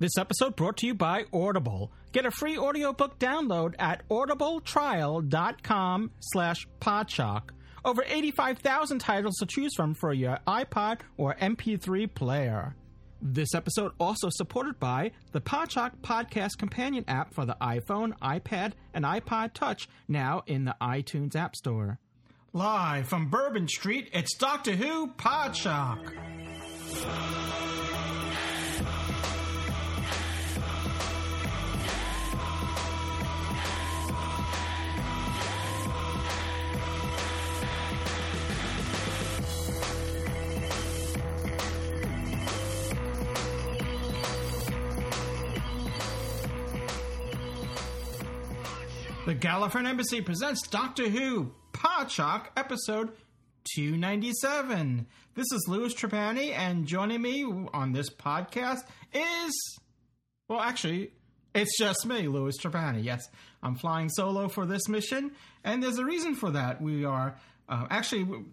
This episode brought to you by Audible. Get a free audiobook download at audibletrial.com slash podshock. Over 85,000 titles to choose from for your iPod or MP3 player. This episode also supported by the Podshock Podcast Companion app for the iPhone, iPad, and iPod Touch, now in the iTunes App Store. Live from Bourbon Street, it's Doctor Who Podshock. Gallifreyan Embassy presents Doctor Who Podshock episode 297. This is Louis Trapani, and joining me on this podcast is, well, actually, it's just me, Louis Trapani. Yes, I'm flying solo for this mission, and there's a reason for that. We are uh, actually.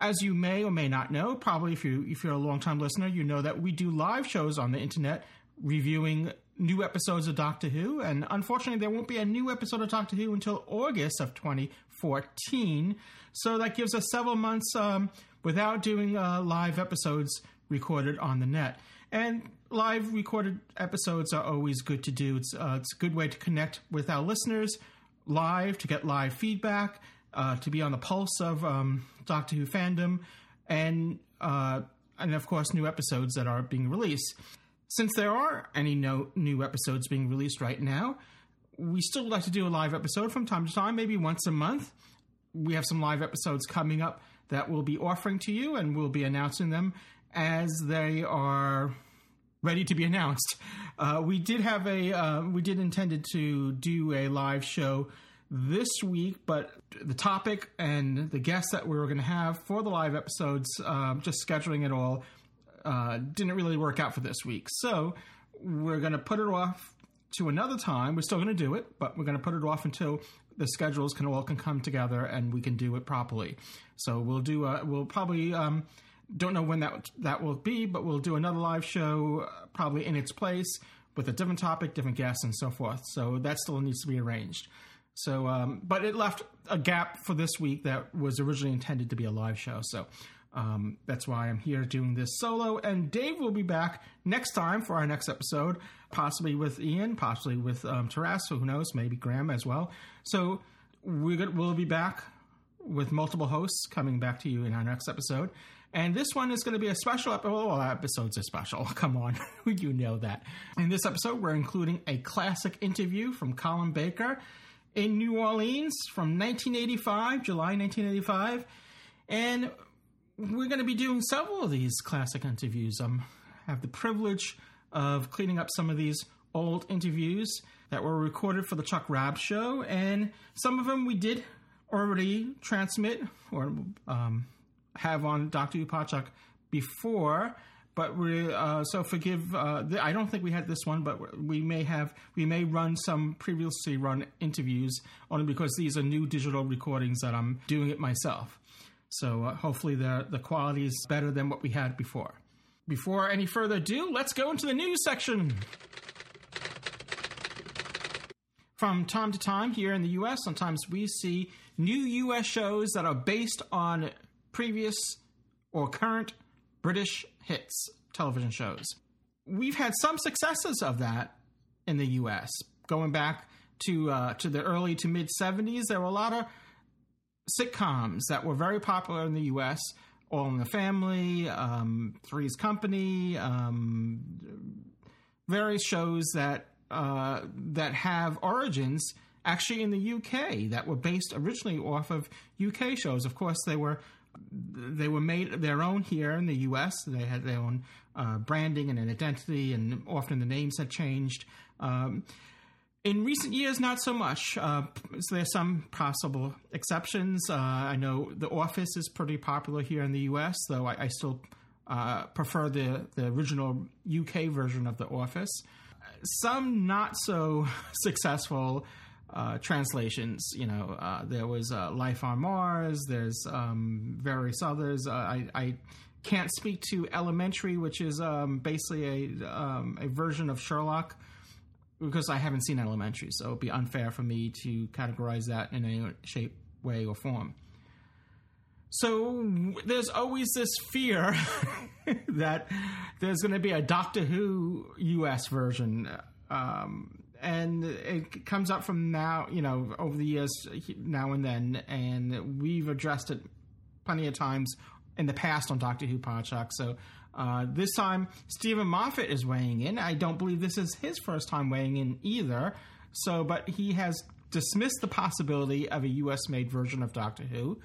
As you may or may not know, probably if you if you're a long time listener, you know that we do live shows on the internet reviewing new episodes of Doctor Who, and unfortunately, there won't be a new episode of Doctor Who until August of 2014. So that gives us several months um, without doing uh, live episodes recorded on the net. And live recorded episodes are always good to do. It's uh, it's a good way to connect with our listeners live, to get live feedback, uh, to be on the pulse of um, Doctor Who fandom, and uh, and of course new episodes that are being released. Since there are any no new episodes being released right now, we still like to do a live episode from time to time, maybe once a month. We have some live episodes coming up that we'll be offering to you, and we'll be announcing them as they are ready to be announced. Uh, we did have a uh, we did intended to do a live show this week, but the topic and the guests that we were going to have for the live episodes, uh, just scheduling it all uh, didn't really work out for this week. So we're going to put it off to another time. We're still going to do it, but we're going to put it off until the schedules can all can come together and we can do it properly. So we'll do. A, we'll probably um, don't know when that that will be, but we'll do another live show uh, probably in its place with a different topic, different guests, and so forth. So that still needs to be arranged. So, um, but it left a gap for this week that was originally intended to be a live show. So um, that's why I'm here doing this solo. And Dave will be back next time for our next episode, possibly with Ian, possibly with um, Taras, who knows, maybe Graham as well. So good, we'll be back with multiple hosts coming back to you in our next episode. And this one is going to be a special episode. All episodes are special. Come on, you know that. In this episode, we're including a classic interview from Colin Baker in New Orleans from 1985, July 1985. And we're going to be doing several of these classic interviews. I um, have the privilege of cleaning up some of these old interviews that were recorded for the Chuck Rabb show, and some of them we did already transmit or um, have on Doctor Who before. But we uh, so forgive. Uh, I don't think we had this one, but we may have. We may run some previously run interviews only because these are new digital recordings that I'm doing it myself. So uh, hopefully the the quality is better than what we had before. Before any further ado, let's go into the news section. From time to time here in the US, sometimes we see new US shows that are based on previous or current British hits television shows. We've had some successes of that in the US. Going back to uh, to the early to mid 70s, there were a lot of sitcoms that were very popular in the U.S. All in the Family, um, Three's Company, um, various shows that uh, that have origins actually in the UK that were based originally off of UK shows. Of course, they were they were made their own here in the U.S. They had their own uh, branding and an identity, and often the names had changed. Um, In recent years, not so much. Uh, so there's some possible exceptions. Uh, I know The Office is pretty popular here in the U.S., though I, I still uh, prefer the, the original UK version of The Office. Some not so successful uh, translations. You know, uh, there was uh, Life on Mars. There's um, various others. I, I, can't speak to Elementary, which is um, basically a um, a version of Sherlock because I haven't seen Elementary, so it'd be unfair for me to categorize that in any shape, way, or form. So there's always this fear that there's going to be a Doctor Who US version, um, and it comes up from now, you know, over the years, now and then, and we've addressed it plenty of times in the past on Doctor Who Podshock. So uh, this time, Steven Moffat is weighing in. I don't believe this is his first time weighing in either. So, but he has dismissed the possibility of a U.S. made version of Doctor Who.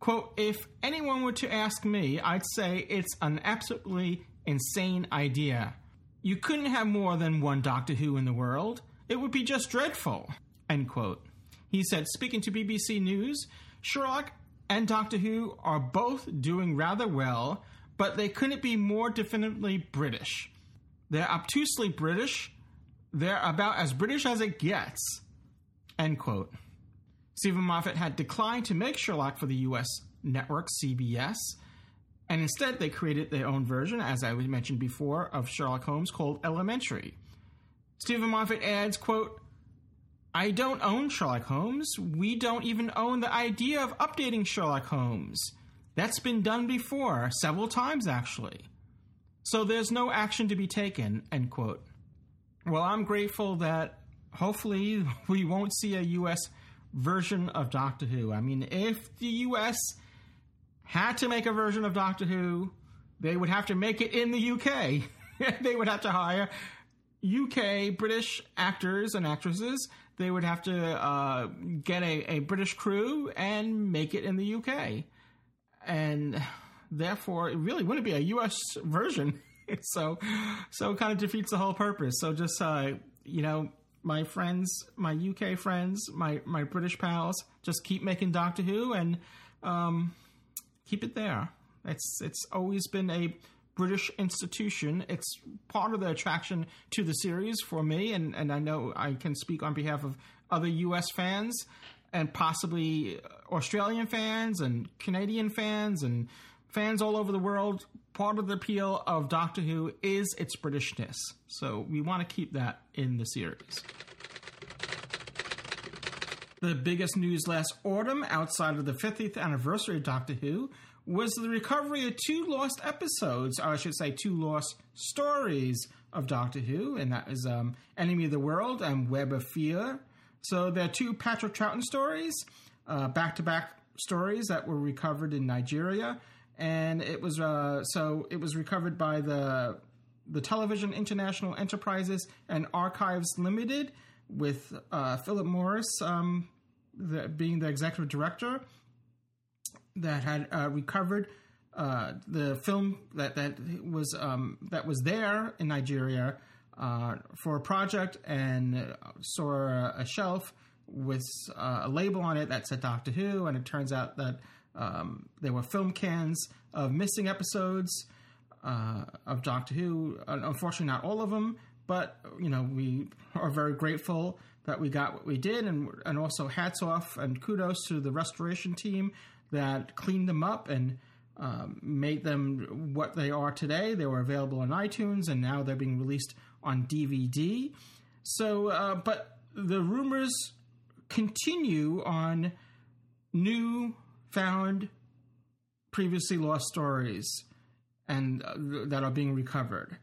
Quote, if anyone were to ask me, I'd say it's an absolutely insane idea. You couldn't have more than one Doctor Who in the world. It would be just dreadful. End quote. He said, speaking to BBC News, Sherlock and Doctor Who are both doing rather well, but they couldn't be more definitely British. They're obtusely British. They're about as British as it gets. End quote. Steven Moffat had declined to make Sherlock for the US network CBS, and instead they created their own version, as I mentioned before, of Sherlock Holmes called Elementary. Steven Moffat adds, quote, I don't own Sherlock Holmes. We don't even own the idea of updating Sherlock Holmes. That's been done before, several times actually. So there's no action to be taken, end quote. Well, I'm grateful that hopefully we won't see a US version of Doctor Who. I mean, if the US had to make a version of Doctor Who, they would have to make it in the UK. they would have to hire UK British actors and actresses. They would have to uh, get a, a British crew and make it in the UK and therefore it really wouldn't be a U.S. version. so, so it kind of defeats the whole purpose. So just uh, you know, my friends, my UK friends, my my British pals, just keep making Doctor Who and um, keep it there. It's it's always been a British institution. It's part of the attraction to the series for me, and, and I know I can speak on behalf of other US fans and possibly Australian fans and Canadian fans and fans all over the world. Part of the appeal of Doctor Who is its Britishness. So we want to keep that in the series. The biggest news last autumn, outside of the 50th anniversary of Doctor Who, was the recovery of two lost episodes, or I should say, two lost stories of Doctor Who, and that is um, Enemy of the World and Web of Fear. So there are two Patrick Troughton stories, back to back stories that were recovered in Nigeria, and it was uh, so it was recovered by the the Television International Enterprises and Archives Limited, with uh, Philip Morris um, the, being the executive director, that had uh, recovered. Uh, the film that that was um, that was there in Nigeria uh, for a project and saw a shelf with uh, a label on it that said Doctor Who, and it turns out that um, there were film cans of missing episodes uh, of Doctor Who. Unfortunately, not all of them, but you know we are very grateful that we got what we did, and and also hats off and kudos to the restoration team that cleaned them up and. Um, made them what they are today. They were available on iTunes, and now they're being released on DVD. So, uh, but the rumors continue on new found previously lost stories and uh, that are being recovered.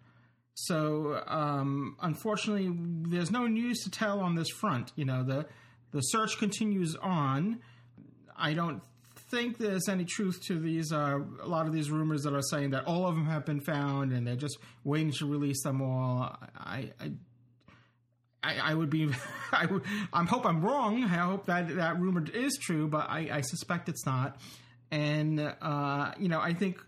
So, um, unfortunately, there's no news to tell on this front. You know, the the search continues on. I don't think there's any truth to these. Uh, a lot of these rumors that are saying that all of them have been found and they're just waiting to release them all. I, I I, would be, I, would, I hope I'm wrong. I hope that that rumor is true, but I, I suspect it's not. And uh, you know, I think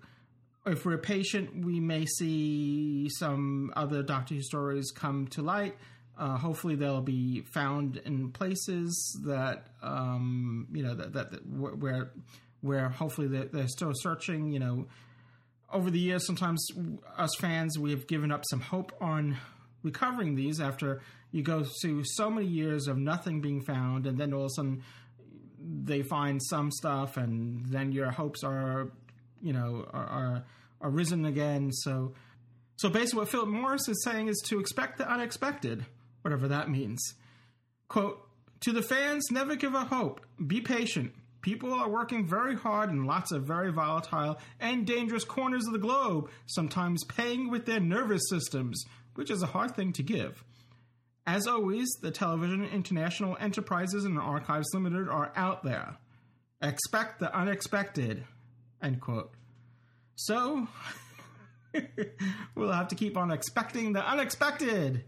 if we're patient, we may see some other Doctor Who stories come to light. Uh, hopefully, they'll be found in places that um, you know that, that, that where where hopefully they're, they're still searching. You know, over the years, sometimes us fans we've given up some hope on recovering these after you go through so many years of nothing being found, and then all of a sudden they find some stuff, and then your hopes are, you know, are, are, are risen again. So, so basically, what Philip Morris is saying is to expect the unexpected, whatever that means. Quote: To the fans, never give up hope. Be patient. People are working very hard in lots of very volatile and dangerous corners of the globe, sometimes paying with their nervous systems, which is a hard thing to give. As always, the Television International Enterprises and Archives Limited are out there. Expect the unexpected. End quote. So, we'll have to keep on expecting the unexpected.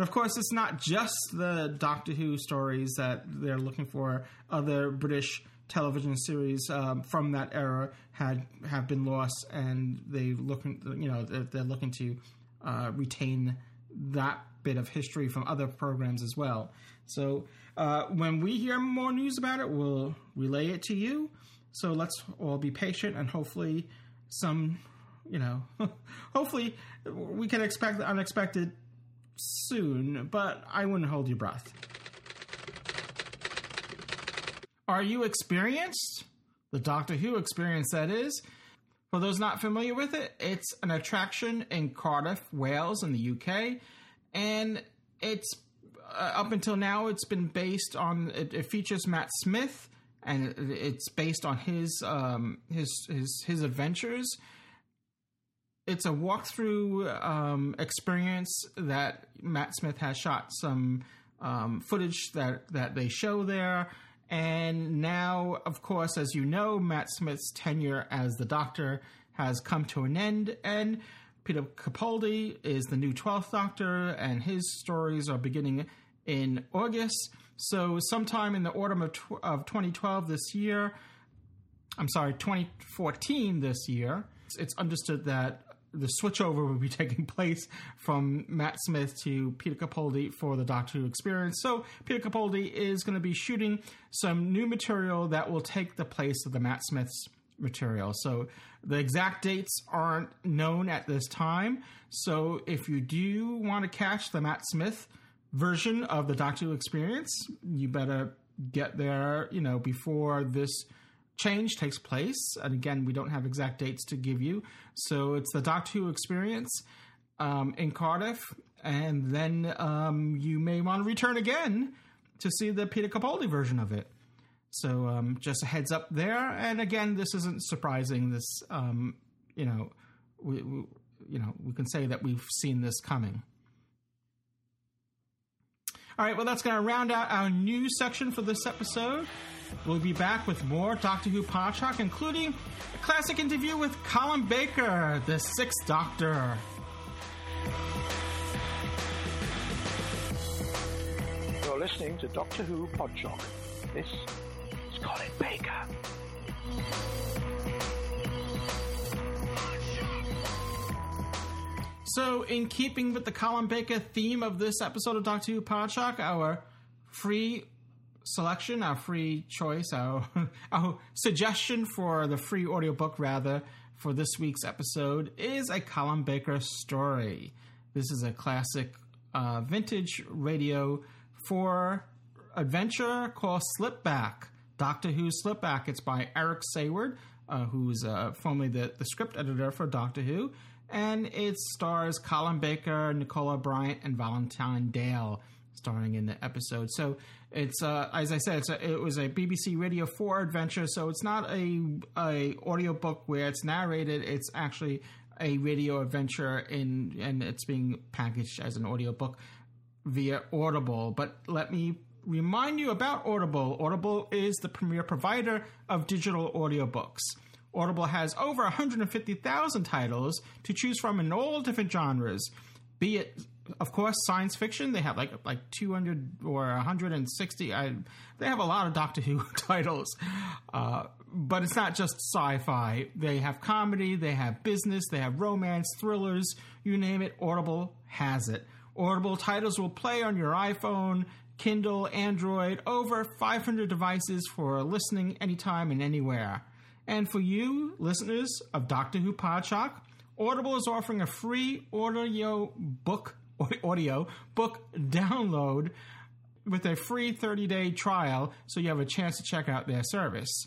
And of course, it's not just the Doctor Who stories that they're looking for. Other British television series um, from that era had have been lost, and they looking, you know, they're, they're looking to uh, retain that bit of history from other programs as well. So uh, when we hear more news about it, we'll relay it to you. So let's all be patient and hopefully some, you know, hopefully we can expect the unexpected soon, but I wouldn't hold your breath. Are you experienced? The Doctor Who experience, that is. For those not familiar with it, it's an attraction in Cardiff, Wales, in the UK, and it's uh, up until now it's been based on it, it, features Matt Smith, and it's based on his um, his his his adventures. It's a walkthrough um, experience that Matt Smith has shot some um, footage that that they show there and now, of course, as you know, Matt Smith's tenure as the Doctor has come to an end, and Peter Capaldi is the new 12th Doctor, and his stories are beginning in August. So, sometime in the autumn of, tw- of 2012 this year, I'm sorry, 2014 this year, it's understood that the switchover will be taking place from Matt Smith to Peter Capaldi for the Doctor Who experience. So Peter Capaldi is going to be shooting some new material that will take the place of the Matt Smith's material. So the exact dates aren't known at this time. So if you do want to catch the Matt Smith version of the Doctor Who experience, you better get there, you know, before this change takes place. And again, we don't have exact dates to give you. So it's the Doctor Who experience um, in Cardiff. And then um, you may want to return again to see the Peter Capaldi version of it. So um, just a heads up there. And again, this isn't surprising. This, um, you know, we, we, you know, we can say that we've seen this coming. All right, well, that's going to round out our news section for this episode. We'll be back with more Doctor Who Podshock, including a classic interview with Colin Baker, the Sixth Doctor. You're listening to Doctor Who Podshock. This is Colin Baker. So, in keeping with the Colin Baker theme of this episode of Doctor Who Podshock, our free selection, our free choice, our, our suggestion for the free audiobook, rather, for this week's episode is a Colin Baker story. This is a classic uh, vintage radio for adventure called Slipback, Doctor Who Slipback. It's by Eric Saward, uh, who's uh, formerly the, the script editor for Doctor Who, and it stars Colin Baker, Nicola Bryant, and Valentine Dyall starring in the episode. So it's uh, as I said, a, it was a BBC Radio 4 adventure, so it's not a a audiobook where it's narrated. It's actually a radio adventure in and it's being packaged as an audiobook via Audible. But let me remind you about Audible. Audible is the premier provider of digital audiobooks. Audible has over 150,000 titles to choose from in all different genres, be it of course, science fiction. They have like like 200 or 160. I, they have a lot of Doctor Who titles, uh, but it's not just sci-fi. They have comedy, they have business, they have romance, thrillers. You name it, Audible has it. Audible titles will play on your iPhone, Kindle, Android, over 500 devices for listening anytime and anywhere. And for you, listeners of Doctor Who Podshock, Audible is offering a free audio book audio book download with a free 30-day trial so you have a chance to check out their service.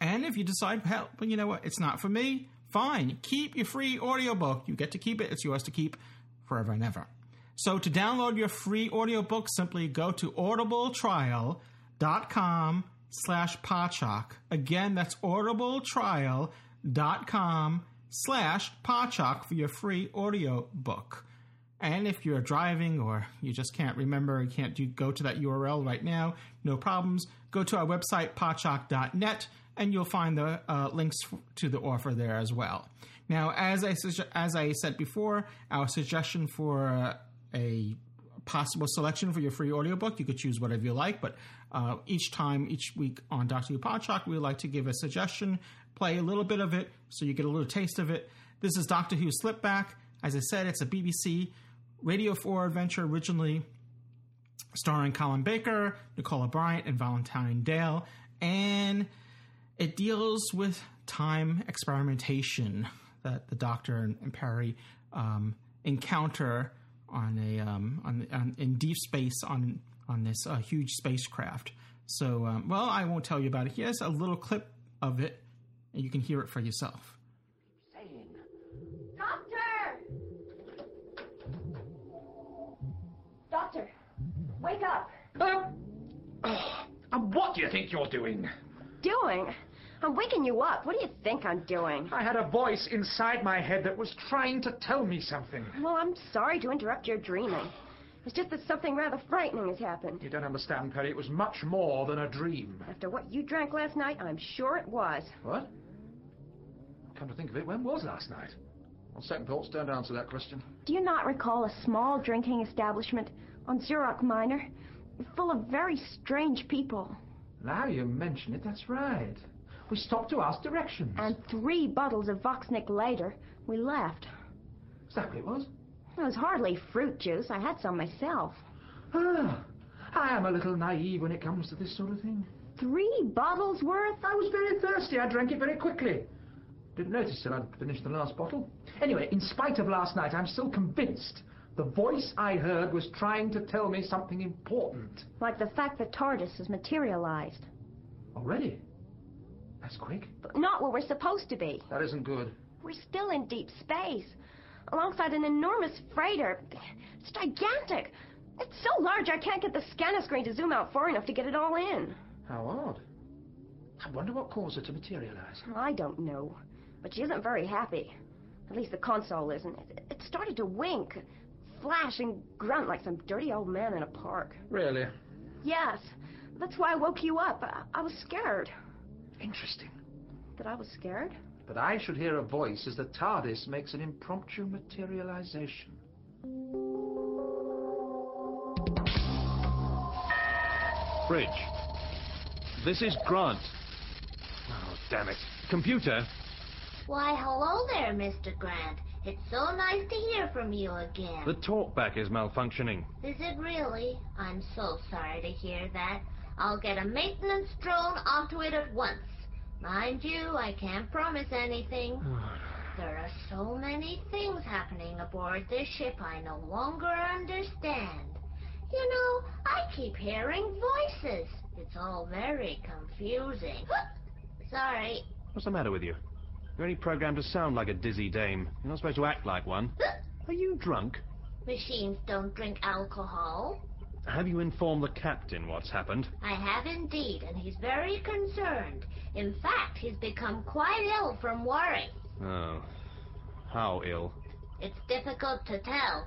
And if you decide, hell, but you know what, it's not for me, fine. Keep your free audiobook. You get to keep it. It's yours to keep forever and ever. So to download your free audiobook, simply go to audibletrial.com slash. Again, that's audibletrial.com slash podshock for your free audio book. And if you're driving or you just can't remember, you can't do, go to that URL right now, no problems. Go to our website, podshock.net, and you'll find the uh, links to the offer there as well. Now, as I as I said before, our suggestion for uh, a possible selection for your free audiobook, you could choose whatever you like, but uh, each time, each week on Doctor Who we like to give a suggestion, play a little bit of it, so you get a little taste of it. This is Doctor Who Slipback. As I said, it's a BBC Radio 4 adventure originally starring Colin Baker, Nicola Bryant, and Valentine Dyall, and it deals with time experimentation that the Doctor and, Peri um, encounter on a um, on, on, in deep space on on this uh, huge spacecraft. So, um, well, I won't tell you about it. Here's a little clip of it, and you can hear it for yourself. Doctor! Doctor, wake up. And what do you think you're doing? Doing? I'm waking you up. What do you think I'm doing? I had a voice inside my head that was trying to tell me something. Well, I'm sorry to interrupt your dreaming. It's just that something rather frightening has happened. You don't understand, Peri. It was much more than a dream. After what you drank last night, I'm sure it was. What? Come to think of it, when was last night? On second thoughts, don't answer that question. Do you not recall a small drinking establishment on Zurich Minor? Full of very strange people. Now you mention it, that's right. We stopped to ask directions. And three bottles of Voxnick later, we left. Is that what it was? It was hardly fruit juice. I had some myself. Ah, I am a little naive when it comes to this sort of thing. Three bottles worth? I was very thirsty. I drank it very quickly. Didn't notice till I'd finished the last bottle. Anyway, in spite of last night, I'm still convinced the voice I heard was trying to tell me something important. Like the fact that TARDIS has materialized. Already? That's quick. But not where we're supposed to be. That isn't good. We're still in deep space, alongside an enormous freighter. It's gigantic. It's so large I can't get the scanner screen to zoom out far enough to get it all in. How odd. I wonder what caused it to materialize. I don't know, but she isn't very happy. At least the console isn't. It, it started to wink, flash, and grunt like some dirty old man in a park. Really? Yes, that's why I woke you up. I, I was scared. Interesting. That I was scared? That I should hear a voice as the TARDIS makes an impromptu materialization. Bridge. This is Grant. Oh, damn it. Computer. Why, hello there, Mr. Grant. It's so nice to hear from you again. The talkback is malfunctioning. Is it really? I'm so sorry to hear that. I'll get a maintenance drone onto it at once. Mind you, I can't promise anything. there are so many things happening aboard this ship I no longer understand. You know, I keep hearing voices. It's all very confusing. Sorry. What's the matter with you? You're only programmed to sound like a dizzy dame. You're not supposed to act like one. Are you drunk? Machines don't drink alcohol. Have you informed the captain what's happened? I have indeed, and he's very concerned. In fact, he's become quite ill from worry. Oh. How ill? It's difficult to tell,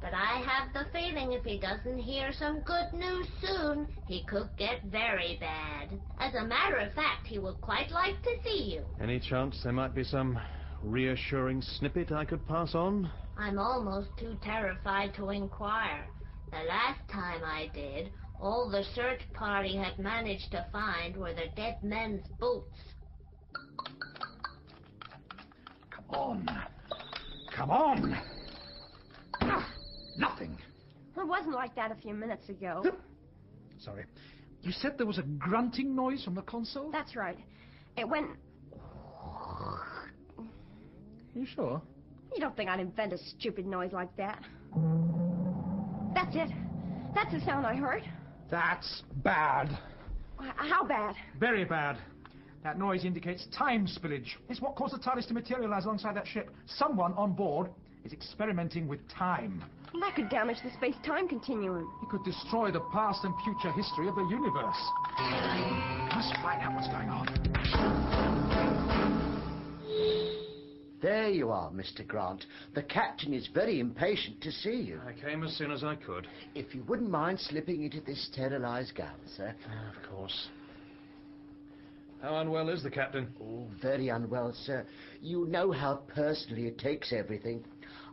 but I have the feeling if he doesn't hear some good news soon, he could get very bad. As a matter of fact, he would quite like to see you. Any chance there might be some reassuring snippet I could pass on? I'm almost too terrified to inquire. The last time I did, all the search party had managed to find were the dead men's boots. Come on. Come on. It wasn't like that a few minutes ago. Sorry. You said there was a grunting noise from the console? That's right. It went. You sure? You don't think I'd invent a stupid noise like that? That's it. That's the sound I heard. That's bad. How bad? Very bad. That noise indicates time spillage. It's what caused the TARDIS to materialize alongside that ship. Someone on board is experimenting with time. That could damage the space-time continuum. It could destroy the past and future history of the universe. Must find out what's going on. There you are, Mr. Grant. The captain is very impatient to see you. I came as soon as I could. If you wouldn't mind slipping into this sterilized gown, sir. Ah, of course. How unwell is the captain? Oh, very unwell, sir. You know how personally it takes everything.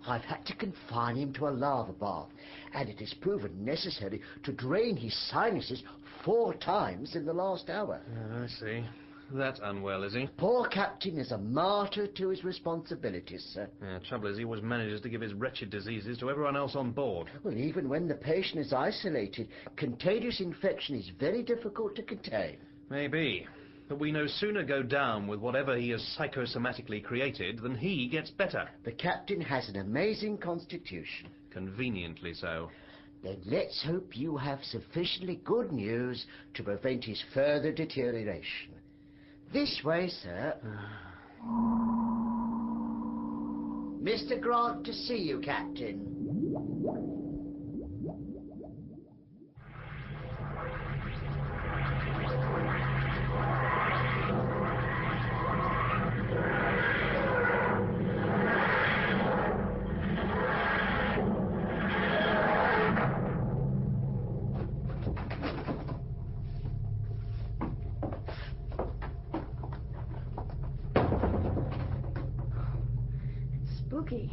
I've had to confine him to a lava bath, and it has proven necessary to drain his sinuses four times in the last hour. I see. That unwell, is he? Poor captain is a martyr to his responsibilities, sir. Yeah, trouble is, he always manages to give his wretched diseases to everyone else on board. Well, even when the patient is isolated, contagious infection is very difficult to contain. Maybe. But we no sooner go down with whatever he has psychosomatically created than he gets better. The captain has an amazing constitution. Conveniently so. Then let's hope you have sufficiently good news to prevent his further deterioration. This way, sir. Mr. Grant to see you, Captain. Spooky.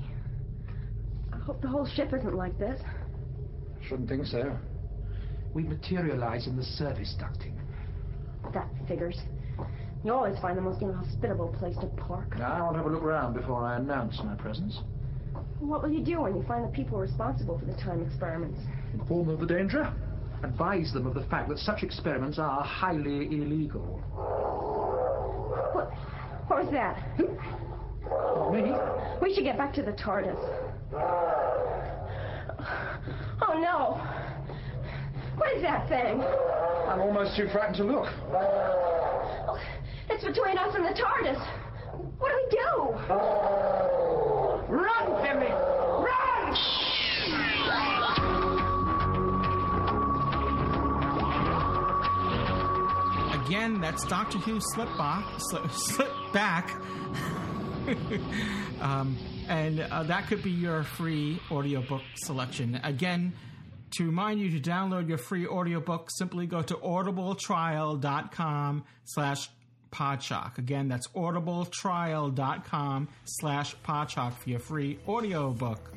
I hope the whole ship isn't like this. Shouldn't think so. We materialize in the service ducting. That figures. You always find the most inhospitable place to park. Now, I want to have a look around before I announce my presence. What will you do when you find the people responsible for the time experiments? Inform them of the danger. Advise them of the fact that such experiments are highly illegal. What, what was that? Not me. We should get back to the TARDIS. Oh no! What is that thing? I'm almost too frightened to look. It's between us and the TARDIS. What do we do? Run, Finley! Run! Again, that's Doctor Who slip, back, slip, slip back. um, and uh, that could be your free audiobook selection. Again, to remind you to download your free audiobook, simply go to audibletrial.com slash podshock. Again, that's audibletrial.com slash podshock for your free audiobook.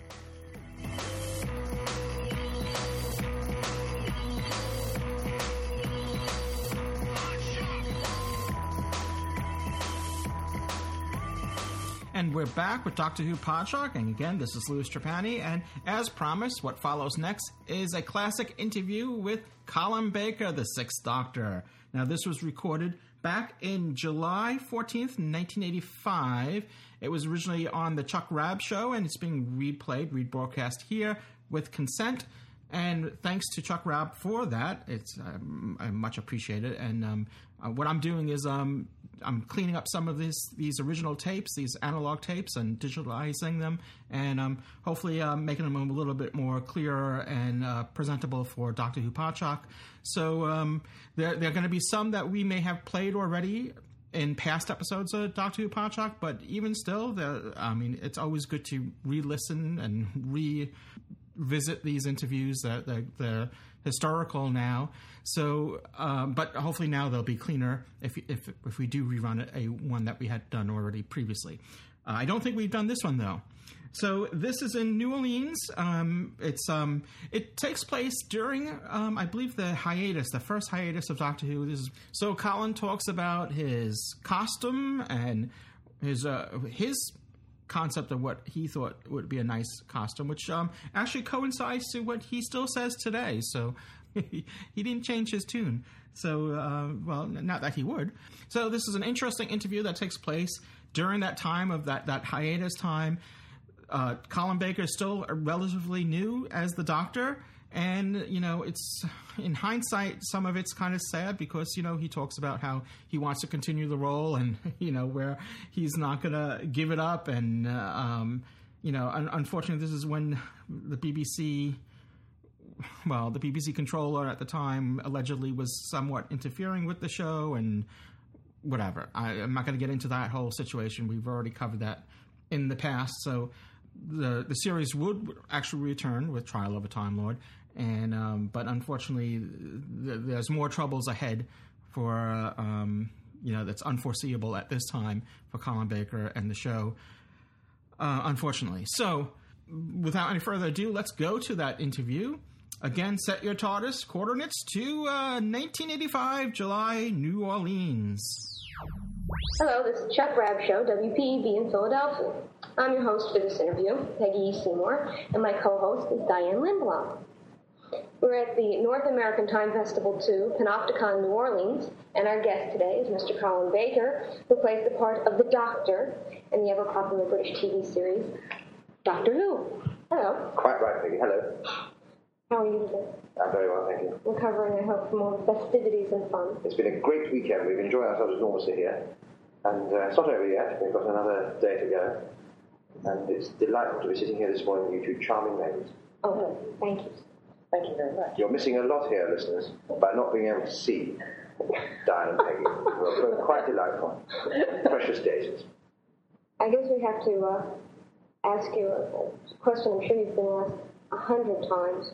And we're back with Doctor Who Podshock, and again, this is Louis Trapani, and as promised, what follows next is a classic interview with Colin Baker, the Sixth Doctor. Now, this was recorded back in July 14th, 1985. It was originally on the Chuck Rabb Show, and it's being replayed, rebroadcast here with consent. And thanks to Chuck Rabb for that. It's um, I much appreciated. And um, uh, what I'm doing is um, I'm cleaning up some of this, these original tapes, these analog tapes, and digitalizing them, and um, hopefully uh, making them a little bit more clearer and uh, presentable for Doctor Who Podshock. So um, there, there are going to be some that we may have played already in past episodes of Doctor Who Podshock, but even still, the, I mean, it's always good to re-listen and revisit these interviews. That they're, they're historical now. So, um, but hopefully now they'll be cleaner if if if we do rerun it, a one that we had done already previously. Uh, I don't think we've done this one though. So this is in New Orleans. Um, it's um, it takes place during um, I believe the hiatus, the first hiatus of Doctor Who. This is, so Colin talks about his costume and his uh, his concept of what he thought would be a nice costume, which um, actually coincides to what he still says today. So he, didn't change his tune. So, uh, well, not that he would. So this is an interesting interview that takes place during that time of that, that hiatus time. Uh, Colin Baker is still relatively new as the Doctor, and you know it's in hindsight some of it's kind of sad because you know he talks about how he wants to continue the role and you know where he's not gonna give it up. And uh, um, you know un- unfortunately this is when the BBC well the BBC controller at the time allegedly was somewhat interfering with the show and whatever. I, I'm not going to get into that whole situation. We've already covered that in the past. So the the series would actually return with Trial of a Time Lord and um, but unfortunately, th- there's more troubles ahead for uh, um, you know that's unforeseeable at this time for Colin Baker and the show. Uh, unfortunately, so without any further ado, let's go to that interview. Again, set your TARDIS coordinates to uh, 1985, July, New Orleans. Hello, this is Chuck Rabb Show, WPEV in Philadelphia. I'm your host for this interview, Peggy. Seymour, and my co-host is Diane Lindblom. We're at the North American Time Festival 2, Panopticon, New Orleans, and our guest today is Mr. Colin Baker, who plays the part of the Doctor in the ever popular British TV series Doctor Who. Hello. Quite right, Peggy. Hello. How are you today? I'm very well, thank you. Recovering, I hope, from all the festivities and fun. It's been a great weekend. We've enjoyed ourselves enormously here. And uh, it's not over yet. We've got another day to go. And it's delightful to be sitting here this morning with you two charming ladies. Oh, thank you. Thank you very much. You're missing a lot here, listeners, by not being able to see Diane and Peggy. We're both quite delightful. Precious daisies. I guess we have to uh, ask you a, a question I'm sure you've been asked a hundred times.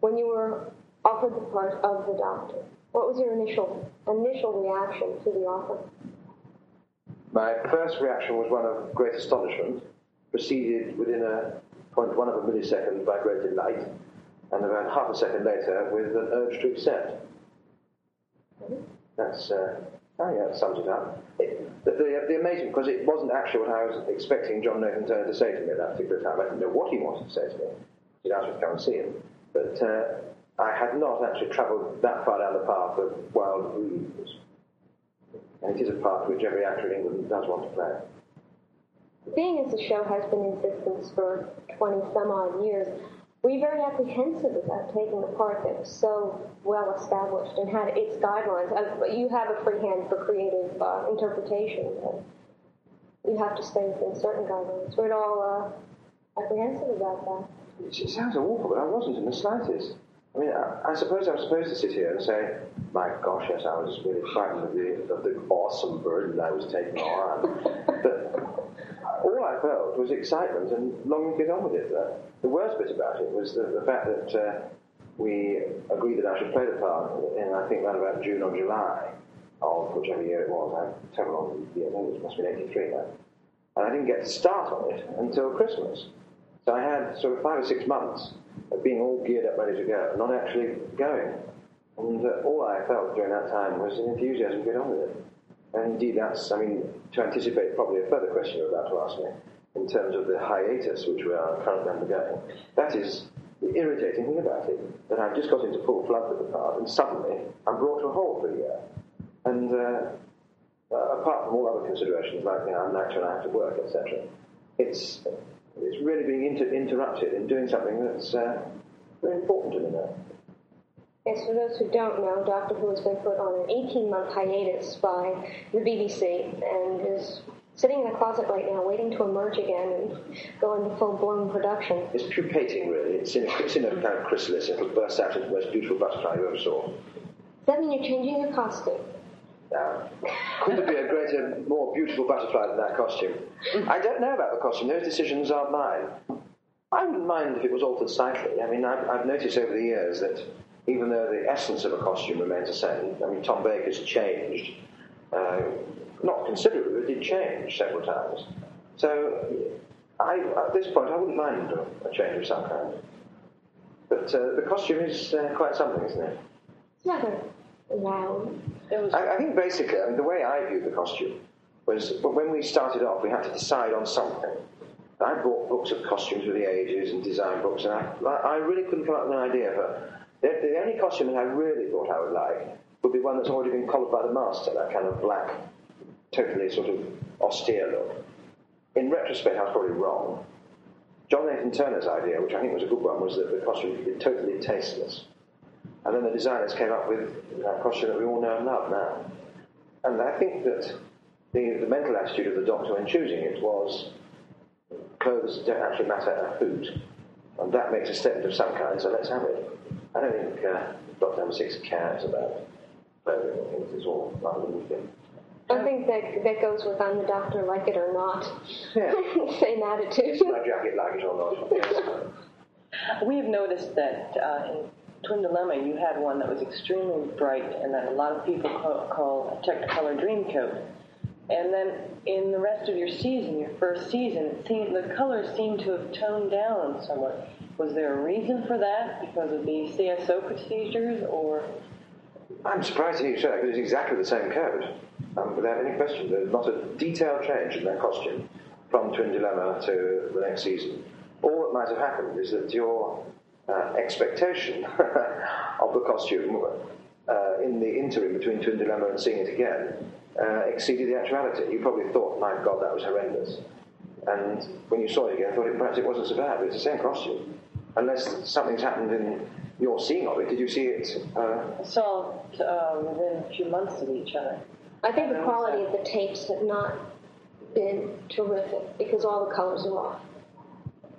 When you were offered the part of the doctor, what was your initial initial reaction to the offer? My first reaction was one of great astonishment, preceded within a point one of a millisecond by great delight, and about half a second later with an urge to accept. That's, uh, oh yeah, that sums it up. It, the, the, the amazing, because it wasn't actually what I was expecting John Nathan Turner to say to me at that particular time. I didn't know what he wanted to say to me. He'd asked me to come and see him. But uh, I had not actually travelled that far down the path of wild dreams. And it is a path which every actor in England does want to play. Being as the show has been in existence for 20 some odd years, were very apprehensive about taking a part that was so well established and had its guidelines? Uh, you have a free hand for creative uh, interpretation, but you have to stay within certain guidelines. We're all uh, apprehensive about that. It sounds awful, but I wasn't in the slightest. I mean, I, I suppose I'm supposed to sit here and say, my gosh, yes, I was really frightened of the, of the awesome burden I was taking on. but all I felt was excitement and longing to get on with it. Uh, the worst bit about it was the, the fact that uh, we agreed that I should play the part in, I think, around about June or July of whichever year it was. I tell on the year, I think it must been 83 now. And I didn't get to start on it until Christmas. So I had sort of five or six months of being all geared up, ready to go, not actually going. And uh, all I felt during that time was an enthusiasm to get on with it. And indeed, that's, I mean, to anticipate probably a further question you're about to ask me, in terms of the hiatus which we are currently undergoing, that is the irritating thing about it, that I've just got into full flood with the part, and suddenly I'm brought to a halt for a year. And uh, uh, apart from all other considerations, like, you know, I'm an actor and I have to work, etc., it's, it's really being inter- interrupted in doing something that's uh, very important to me now. Yes, for those who don't know, Doctor Who has been put on an 18-month hiatus by the BBC and is sitting in a closet right now waiting to emerge again and go into full-blown production. It's pupating, really. It's in, a, it's in a kind of chrysalis. It'll burst out into the most beautiful butterfly you ever saw. Does that mean you're changing your costume? Now, could there be a greater, more beautiful butterfly than that costume? I don't know about the costume. Those decisions aren't mine. I wouldn't mind if it was altered slightly. I mean, I've, I've noticed over the years that even though the essence of a costume remains the same, I mean, Tom Baker's changed, uh, not considerably, but did change several times. So, I, at this point, I wouldn't mind a, change of some kind. But uh, the costume is uh, quite something, isn't it? It's rather loud. I, I think basically, I mean, the way I view the costume was but when we started off, we had to decide on something. I bought books of costumes for the ages and design books, and I, I really couldn't come up with an idea for. The, the only costume that I really thought I would like would be one that's already been collared by the master, that kind of black, totally sort of austere look. In retrospect, I was probably wrong. John Nathan Turner's idea, which I think was a good one, was that the costume should be totally tasteless. And then the designers came up with that costume that we all know and love now. And I think that the, the mental attitude of the doctor when choosing it was clothes don't actually matter a hoot. And that makes a statement of some kind, so let's have it. I don't think uh, Doctor Number Six cares about clothing. I think it's all rather weekend. I think that that goes with I'm the doctor, like it or not. Yeah. Same attitude. My jacket, like it or not. Yes. We've noticed that uh, in Twin Dilemma, you had one that was extremely bright and that a lot of people call, call a Technicolor Dreamcoat. And then in the rest of your season, your first season, it seemed, the colors seemed to have toned down somewhat. Was there a reason for that because of the CSO procedures or? I'm surprised you say that because it's exactly the same coat. Um, without any question, there's not a detailed change in that costume from Twin Dilemma to the next season. All that might have happened is that your uh, expectation of the costume uh, in the interim between Twin Dilemma and seeing it again uh, exceeded the actuality. You probably thought, my God, that was horrendous. And when you saw it again, thought it, perhaps it wasn't so bad, but it's the same costume. Unless something's happened in your seeing of it. Did you see it? Uh, I saw it uh, within a few months of each other. I think the quality of the tapes have not been terrific because all the colors are off.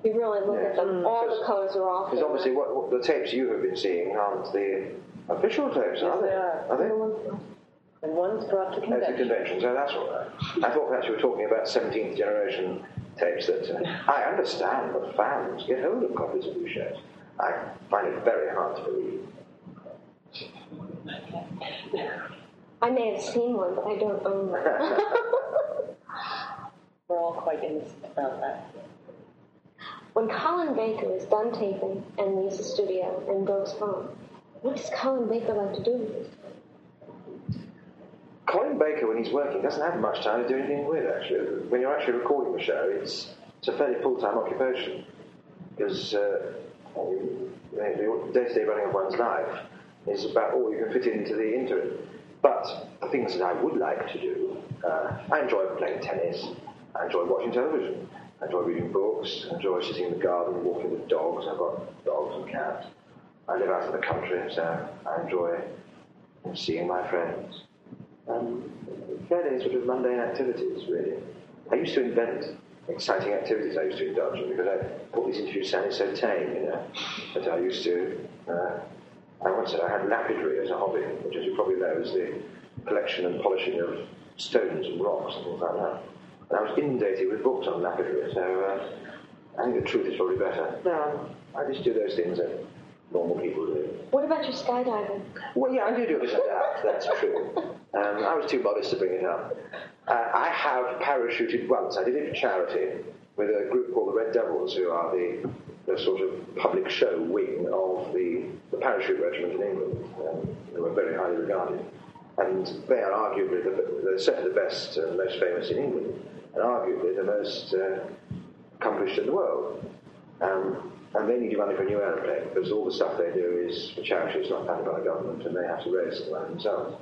You really look at them, all the colors are off. Because obviously, what, what the tapes you have been seeing aren't the official tapes, are Yes, they? they are. Are they? And one's brought to At the convention. convention, so that's all right. I thought perhaps you were talking about 17th generation tapes that I understand, the fans get hold of copies of these shows. I find it very hard to believe. I may have seen one, but I don't own one. We're all quite innocent about that. when Colin Baker is done taping and leaves the studio and goes home, what does Colin Baker like to do with his time? Colin Baker, when he's working, doesn't have much time to do anything with, actually. When you're actually recording the show, it's, it's a fairly full time occupation. Because uh, the day to day running of one's life is about all you can fit into the interim. But the things that I would like to do, uh, I enjoy playing tennis, I enjoy watching television, I enjoy reading books, I enjoy sitting in the garden, walking with dogs. I've got dogs and cats. I live out in the country, so I enjoy seeing my friends. Um, fairly sort of mundane activities, really. I used to invent exciting activities I used to indulge in because I thought these interviews sounded so tame, you know. But I used to, uh, I once said I had lapidary as a hobby, which, as you probably know, is the collection and polishing of stones and rocks and things like that. And I was inundated with books on lapidary, so uh, I think the truth is probably better. No, I just do those things that normal people do. What about your skydiving? Well, yeah, I do do a bit of that. That's true. Um, I was too modest to bring it up. Uh, I have parachuted once. I did it for charity with a group called the Red Devils, who are the, the sort of public show wing of the, the parachute regiment in England. Um, they were very highly regarded. And they are arguably, the, they're certainly the best and most famous in England, and arguably the most uh, accomplished in the world. Um, and they need money for a new aeroplane because all the stuff they do is for charity, it's not funded by the government, and they have to raise the money themselves.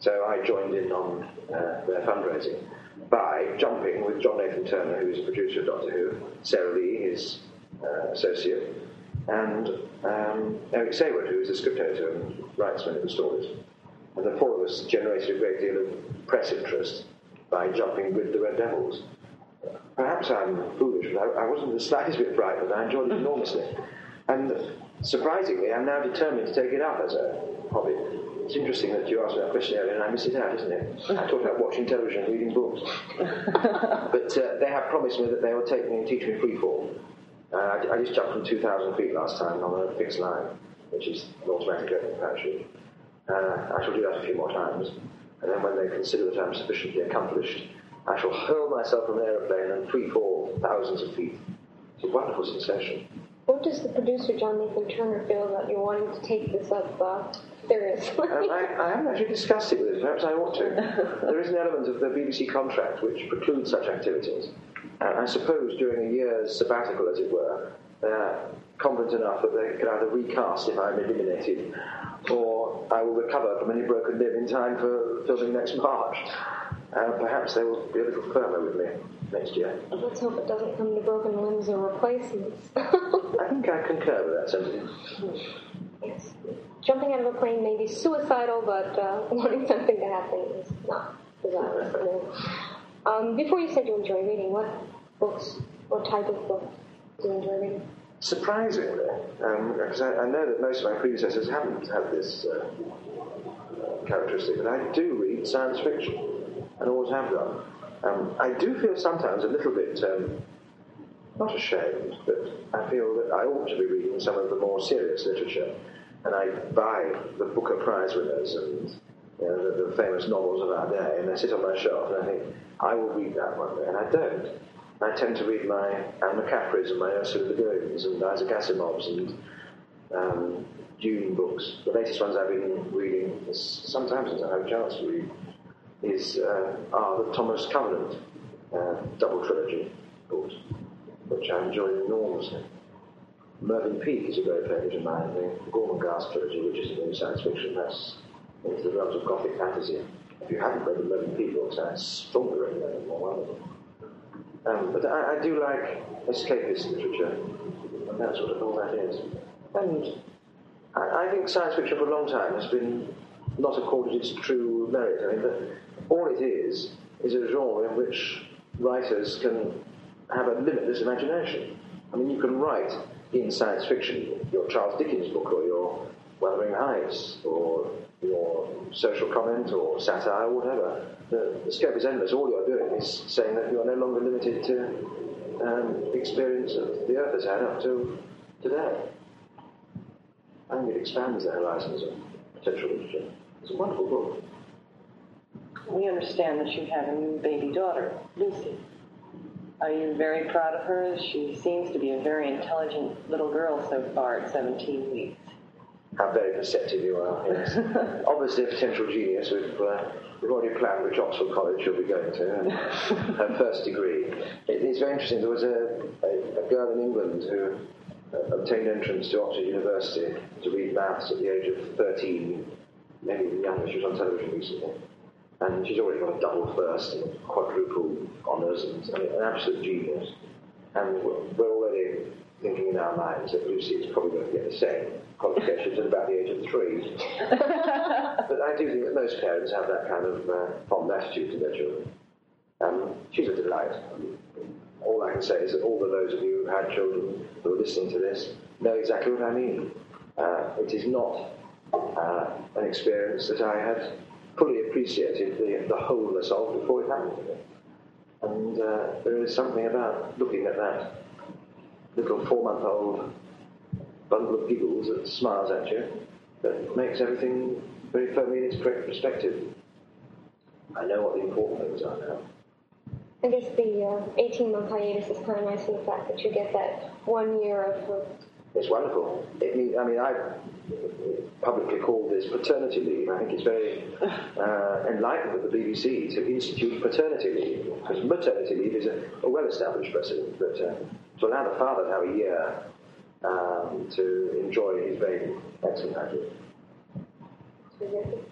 So I joined in on uh, their fundraising by jumping with John Nathan Turner, who is a producer of Doctor Who, Sarah Lee, his uh, associate, and um, Eric Saward, who is a script editor and writes many of the stories. And the four of us generated a great deal of press interest by jumping with the Red Devils. Perhaps I'm foolish, but I, I wasn't the slightest bit frightened. I enjoyed it enormously. And surprisingly, I'm now determined to take it up as a hobby. It's interesting that you asked me that question earlier and I miss it out, isn't it? I talked about watching television and reading books. but uh, they have promised me that they will take me and teach me freefall. Uh, I, I just jumped from 2,000 feet last time on a fixed line, which is an automatic opening parachute. Uh, I shall do that a few more times. And then when they consider that I'm sufficiently accomplished, I shall hurl myself from an aeroplane and free fall thousands of feet. It's a wonderful sensation. What does the producer John Nathan Turner feel about you wanting to take this up uh, seriously? Um, I, I haven't actually discussed it with him. Perhaps I ought to. there is an element of the BBC contract which precludes such activities. And I suppose during a year's sabbatical, as it were, they're confident enough that they can either recast if I'm eliminated, or I will recover from any broken limb in time for filming next March. Uh, perhaps they will be a little firmer with me next year. Let's hope it doesn't come to broken limbs or replacements. I think I concur with that sentiment. yes. Jumping out of a plane may be suicidal, but uh, wanting something to happen is not desirous. No. Um, before you said you enjoy reading, what books, what type of books do you enjoy reading? Surprisingly, because I, I, know that most of my predecessors haven't had this uh, characteristic, but I do read science fiction, and always have done. Um, I do feel sometimes a little bit, um, not ashamed, but I feel that I ought to be reading some of the more serious literature. And I buy the Booker Prize winners and you know, the, the, famous novels of our day, and they sit on my shelf, and I think, I will read that one day, and I don't. I tend to read my Anne McCaffrey's and my Ursula Le Guin's and Isaac Asimov's and um, Dune books. The latest ones I've been reading, sometimes I have a chance to read, is uh, are the Thomas Covenant uh, double trilogy books, which I enjoy enormously. Mervyn Peake is a great favourite of mine, the Gormenghast trilogy, which is a new science fiction that's into the realms of Gothic fantasy. If you haven't read the Mervyn Peake books, I strongly recommend them, one of. Um, but I, I, do like escapist literature, and that's what all that is. And I, I, think science fiction for a long time has been not accorded its true merit. I mean, all it is is a genre in which writers can have a limitless imagination. I mean, you can write in science fiction your Charles Dickens book or your Wuthering Heights or your social comment or satire or whatever. The, the scope is endless. All you're doing is saying that you are no longer limited to um, experience that the Earth has had up to today. I think it expands the horizons of potential literature. It's a wonderful book. We understand that you have a new baby daughter, Lucy. Are you very proud of her? She seems to be a very intelligent little girl so far at 17 weeks. How very perceptive you are, yes. Obviously a potential genius. We've, uh, we've already planned which Oxford College she'll be going to, and her first degree. It, it's very interesting. There was a, a, a girl in England who uh, obtained entrance to Oxford University to read maths at the age of 13, maybe even younger. She was on television recently. And she's already got a double first and quadruple honours and I mean, an absolute genius. And we're already thinking in our minds that Lucy is probably going to get the same qualifications at about the age of three. but I do think that most parents have that kind of uh, fond attitude to their children. Um, she's a delight. All I can say is that all of those of you who have had children who are listening to this know exactly what I mean. Uh, it is not uh, an experience that I had fully appreciated the, the wholeness of before it happened. And uh, there is something about looking at that little four-month-old bundle of giggles that smiles at you that makes everything very firmly in its correct perspective. I know what the important things are now. I guess the 18 month hiatus is kind of nice in the fact that you get that one year of. It's wonderful. It means, I mean, I publicly called this paternity leave. I think it's very uh, enlightened of the BBC to institute paternity leave because maternity leave is a, a well established precedent, but uh, to allow the father to have a year um, to enjoy his baby. Excellent idea.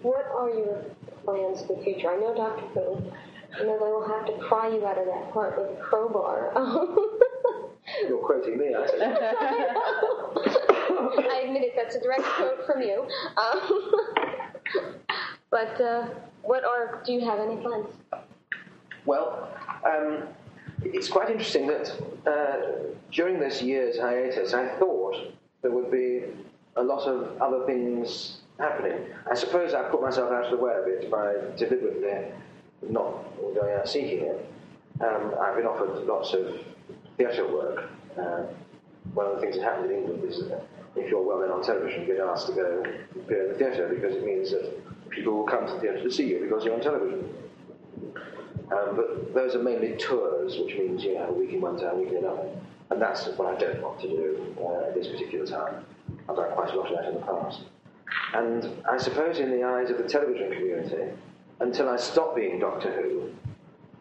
What are your plans for the future? I know Dr. I know they will have to pry you out of that part with a crowbar. You're quoting me, I I admit it, that's a direct quote from you. Um, but uh, what are, do you have any plans? Well, um, it's quite interesting that uh, during this year's hiatus, I thought there would be a lot of other things happening. I suppose I put myself out of the way a bit by deliberately not going out seeking it. Um, I've been offered lots of theatre work. Uh, one of the things that happened in England is that if you're well known on television, you get asked to go appear in the theatre because it means that people will come to the theatre to see you because you're on television. Um, but those are mainly tours, which means you have a week in one town, a week in another. And that's what I don't want to do uh, at this particular time. I've done quite a lot of that in the past. And I suppose in the eyes of the television community, until I stop being Doctor Who,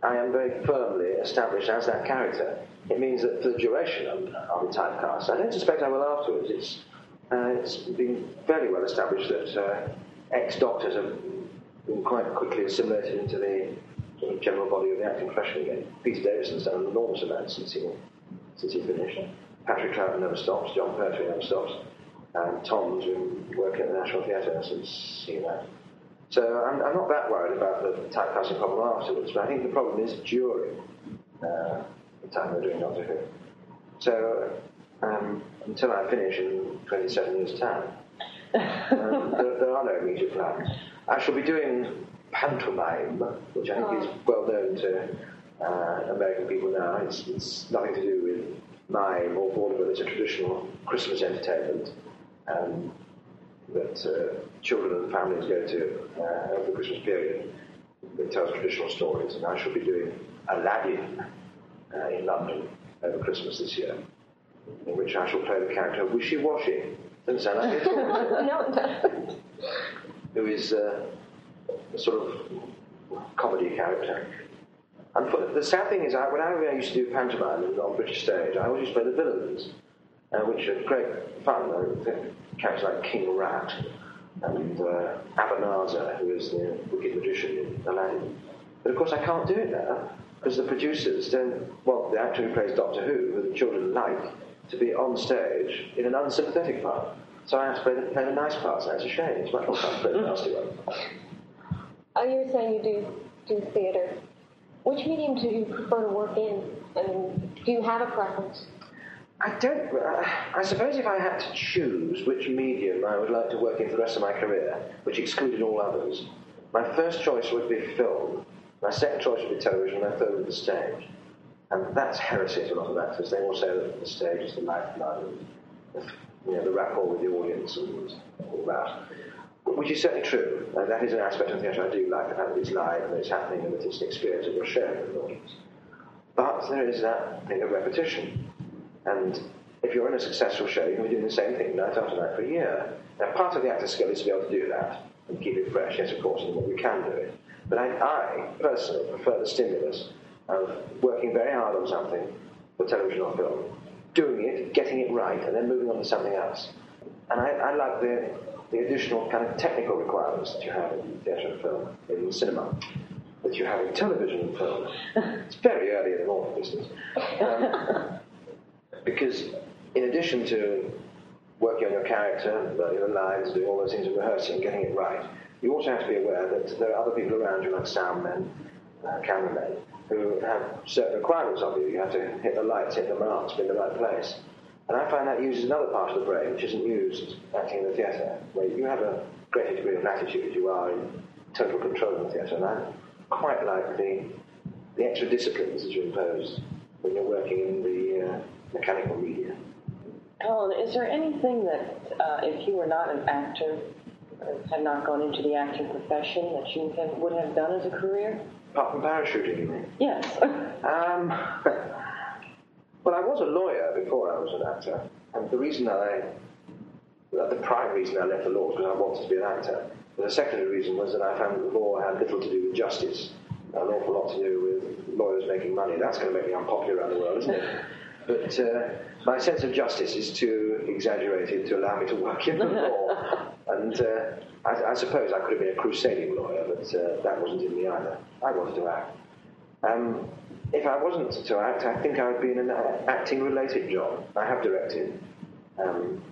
I am very firmly established as that character. It means that for the duration I'll typecast. I don't suspect I will afterwards. It's, uh, it's been fairly well established that uh, ex-doctors have been quite quickly assimilated into the sort of general body of the acting profession again. Peter Davison's done an enormous amount since he, since he finished. Patrick Troughton never stops. Jon Pertwee never stops. And Tom's been working at the National Theatre since he left. So I'm, I'm, not that worried about the typecasting problem afterwards, but I think the problem is during uh, the time we're doing Doctor Who. So um, until I finish in 27 years' time, um, there, there, are no immediate plans. I shall be doing pantomime, which I think oh. is well known to uh, American people now. It's, it's, nothing to do with mime or vaudeville. It's a traditional Christmas entertainment um, that uh, children and families go to uh, over the Christmas period. It tells traditional stories, and I shall be doing Aladdin uh, in London over Christmas this year, in which I shall play the character Wishy Washy. Doesn't sound like it no. Who is uh, a sort of comedy character. And for, the sad thing is, I, when I used to do pantomime on British stage, I always used to play the villains, uh, which are great fun. Characters like King Rat and uh, who is the wicked magician in Aladdin. But of course, I can't do it now because the producers don't want the actor who plays Doctor Who, who the children like, to be on stage in an unsympathetic part. So I have to play the, play the nice parts, and it's a shame. It's much more fun to play the nasty one. Oh, you were saying you do do theatre. Which medium do you prefer to work in? I mean, do you have a preference? I don't. Uh, I suppose if I had to choose which medium I would like to work in for the rest of my career, which excluded all others, my first choice would be film, my second choice would be television, my third would be stage. And that's heresy to a lot of actors. They all say that the stage is the lifeblood and you know, the rapport with the audience and all that. Which is certainly true. And that is an aspect of theatre I do like, the fact that it's live and it's happening and that it's an experience that you're sharing with the audience. But there is that thing of repetition. And if you're in a successful show, you can be doing the same thing night after night for a year. Now, part of the actor's skill is to be able to do that and keep it fresh, yes, of course, and we can do it. But I, I personally prefer the stimulus of working very hard on something for television or film, doing it, getting it right, and then moving on to something else. And I, I like the, the additional kind of technical requirements that you have in theatre and film, in cinema, that you have in television and film. It's very early in the morning business. Um, because in addition to working on your character, learning the lines, doing all those things rehearsing, getting it right, you also have to be aware that there are other people around you, like sound men, uh, cameramen, who have certain requirements of you. You have to hit the lights, hit the marks, be in the right place. And I find that uses another part of the brain which isn't used acting in the theatre, where you have a greater degree of latitude you are in total control of the theatre. And I quite like the, the extra disciplines that you impose when you're working in the uh, mechanical media. Colin, is there anything that, uh, if you were not an actor, had not gone into the acting profession, that you have, would have done as a career? Apart from parachuting, you mean? Yes. um, well, I was a lawyer before I was an actor, and the reason that I, the prime reason I left the law was because I wanted to be an actor. But the secondary reason was that I found that the law had little to do with justice, an awful lot to do with lawyers making money. That's going to make me unpopular around the world, isn't it? But uh, my sense of justice is too exaggerated to allow me to work in the law. And uh, I, I, suppose I could have been a crusading lawyer, but uh, that wasn't in me either. I wanted to act. Um, if I wasn't to act, I think I would be in an acting related job. I have directed, um,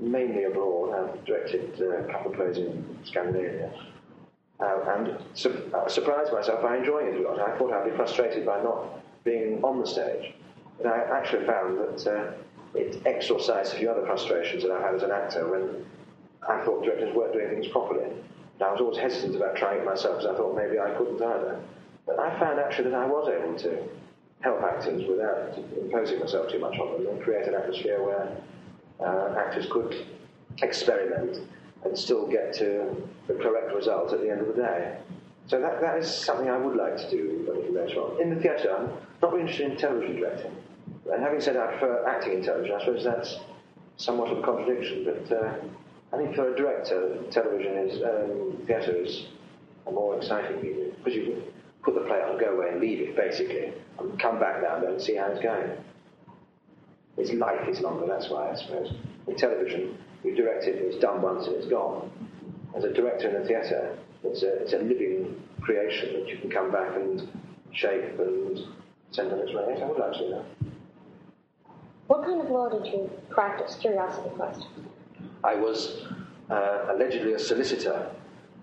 mainly abroad. I've directed uh, a couple of plays in Scandinavia. Uh, and su- I surprised myself by enjoying it a lot. I thought I'd be frustrated by not being on the stage. But I actually found that uh, it exorcised a few other frustrations that I had as an actor when I thought directors weren't doing things properly. And I was always hesitant about trying it myself because I thought maybe I couldn't either. But I found actually that I was able to help actors without imposing myself too much on them and create an atmosphere where uh, actors could experiment and still get to the correct result at the end of the day. So that, that is something I would like to do a little later on. In the theatre, I'm not really interested in television directing. And having said I prefer acting in television, I suppose that's somewhat of a contradiction, but uh, I think for a director, television is, um, theatre is a more exciting medium, because you can put the play on, go away and leave it, basically, and come back now and then and see how it's going. Its life is longer, that's why, I suppose. In television, you direct it, it's done once and it's gone. As a director in a theatre, it's a, it's a living creation that you can come back and shape and send on its way. I would like to that. What kind of law did you practice? Curiosity question. I was uh, allegedly a solicitor.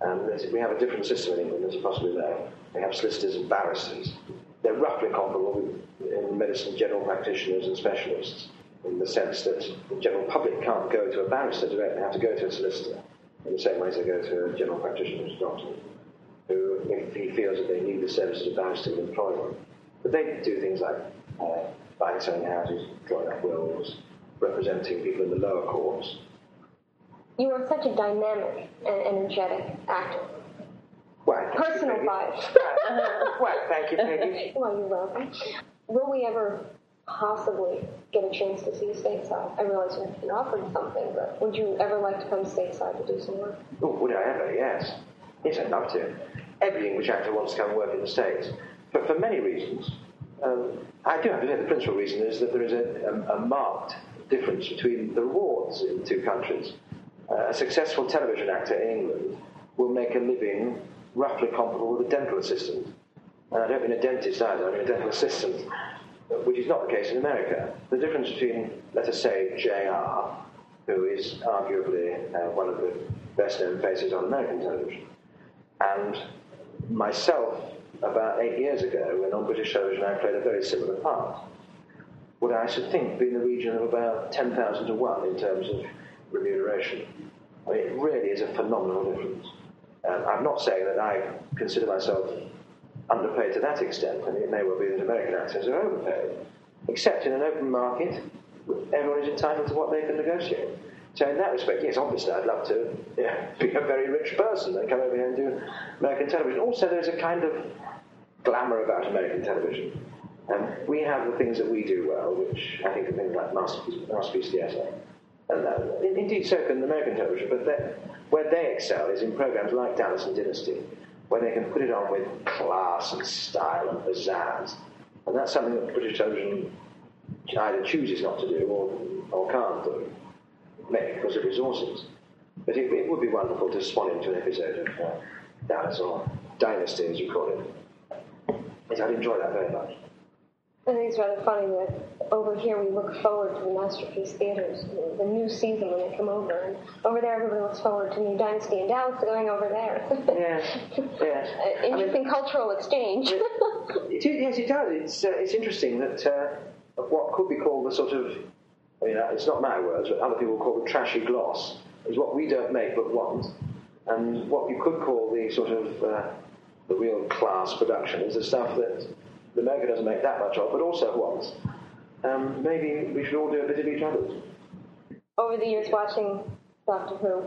There's- we have a different system in England, as possibly know. We have solicitors and barristers. They're roughly comparable in medicine, general practitioners and specialists, in the sense that the general public can't go to a barrister directly, they have to go to a solicitor, in the same way as they go to a general practitioner or doctor, who, if he feels that they need the services of a barrister, will employ one. But they do things like uh, buying selling houses, drawing up wills, representing people in the lower courts, You are such a dynamic and energetic actor. Well, Personified. well, thank you, Peggy. well, you're welcome. Will we ever possibly get a chance to see you stateside? I realize you've been offered something, but would you ever like to come stateside to do some work? Oh, would I ever? Yes. Yes, I'd love to. Every English actor wants to come work in the States, but for many reasons. Um, I do say the principal reason is that there is a, a, a marked difference between the rewards in the two countries. Uh, a successful television actor in England will make a living roughly comparable with a dental assistant. And I don't mean a dentist either, I mean a dental assistant, which is not the case in America. The difference between, let us say, JR, who is arguably uh, one of the best known faces on American television, and myself about eight years ago when on British television I played a very similar part, would I should think be in the region of about 10,000 to 1 in terms of remuneration. I mean, it really is a phenomenal difference. Um, I'm not saying that I consider myself underpaid to that extent. Mean, it may well be that American actors are overpaid. Except in an open market, everyone is entitled to what they can negotiate. So in that respect, yes, obviously I'd love to yeah, be a very rich person and come over here and do American television. Also, there's a kind of glamour about American television. We have the things that we do well, which I think are things like masterpiece, masterpiece theatre. And uh, indeed, so can American television, but where they excel is in programs like Dallas and Dynasty, where they can put it on with class and style and pizzazz. And that's something that British television either chooses not to do or, or can't do, maybe because of resources. But it, it would be wonderful to swan into an episode of uh, Dallas or Dynasty, as you call it. Yes, I'd enjoy that very much. I think it's rather funny that over here we look forward to the Masterpiece Theaters, the new season when they come over, and over there everybody looks forward to New Dynasty and Dallas going over there. Yes, yes. Uh, Interesting cultural exchange. It is, yes, it does. It's, uh, it's interesting that uh, what could be called the sort of, I mean, it's not my words, but other people call it trashy gloss, is what we don't make but want. And what you could call the sort of uh, the real class production is the stuff that the America doesn't make that much of, but also wants. Um, maybe we should all do a bit of each other's. over the years watching Doctor Who,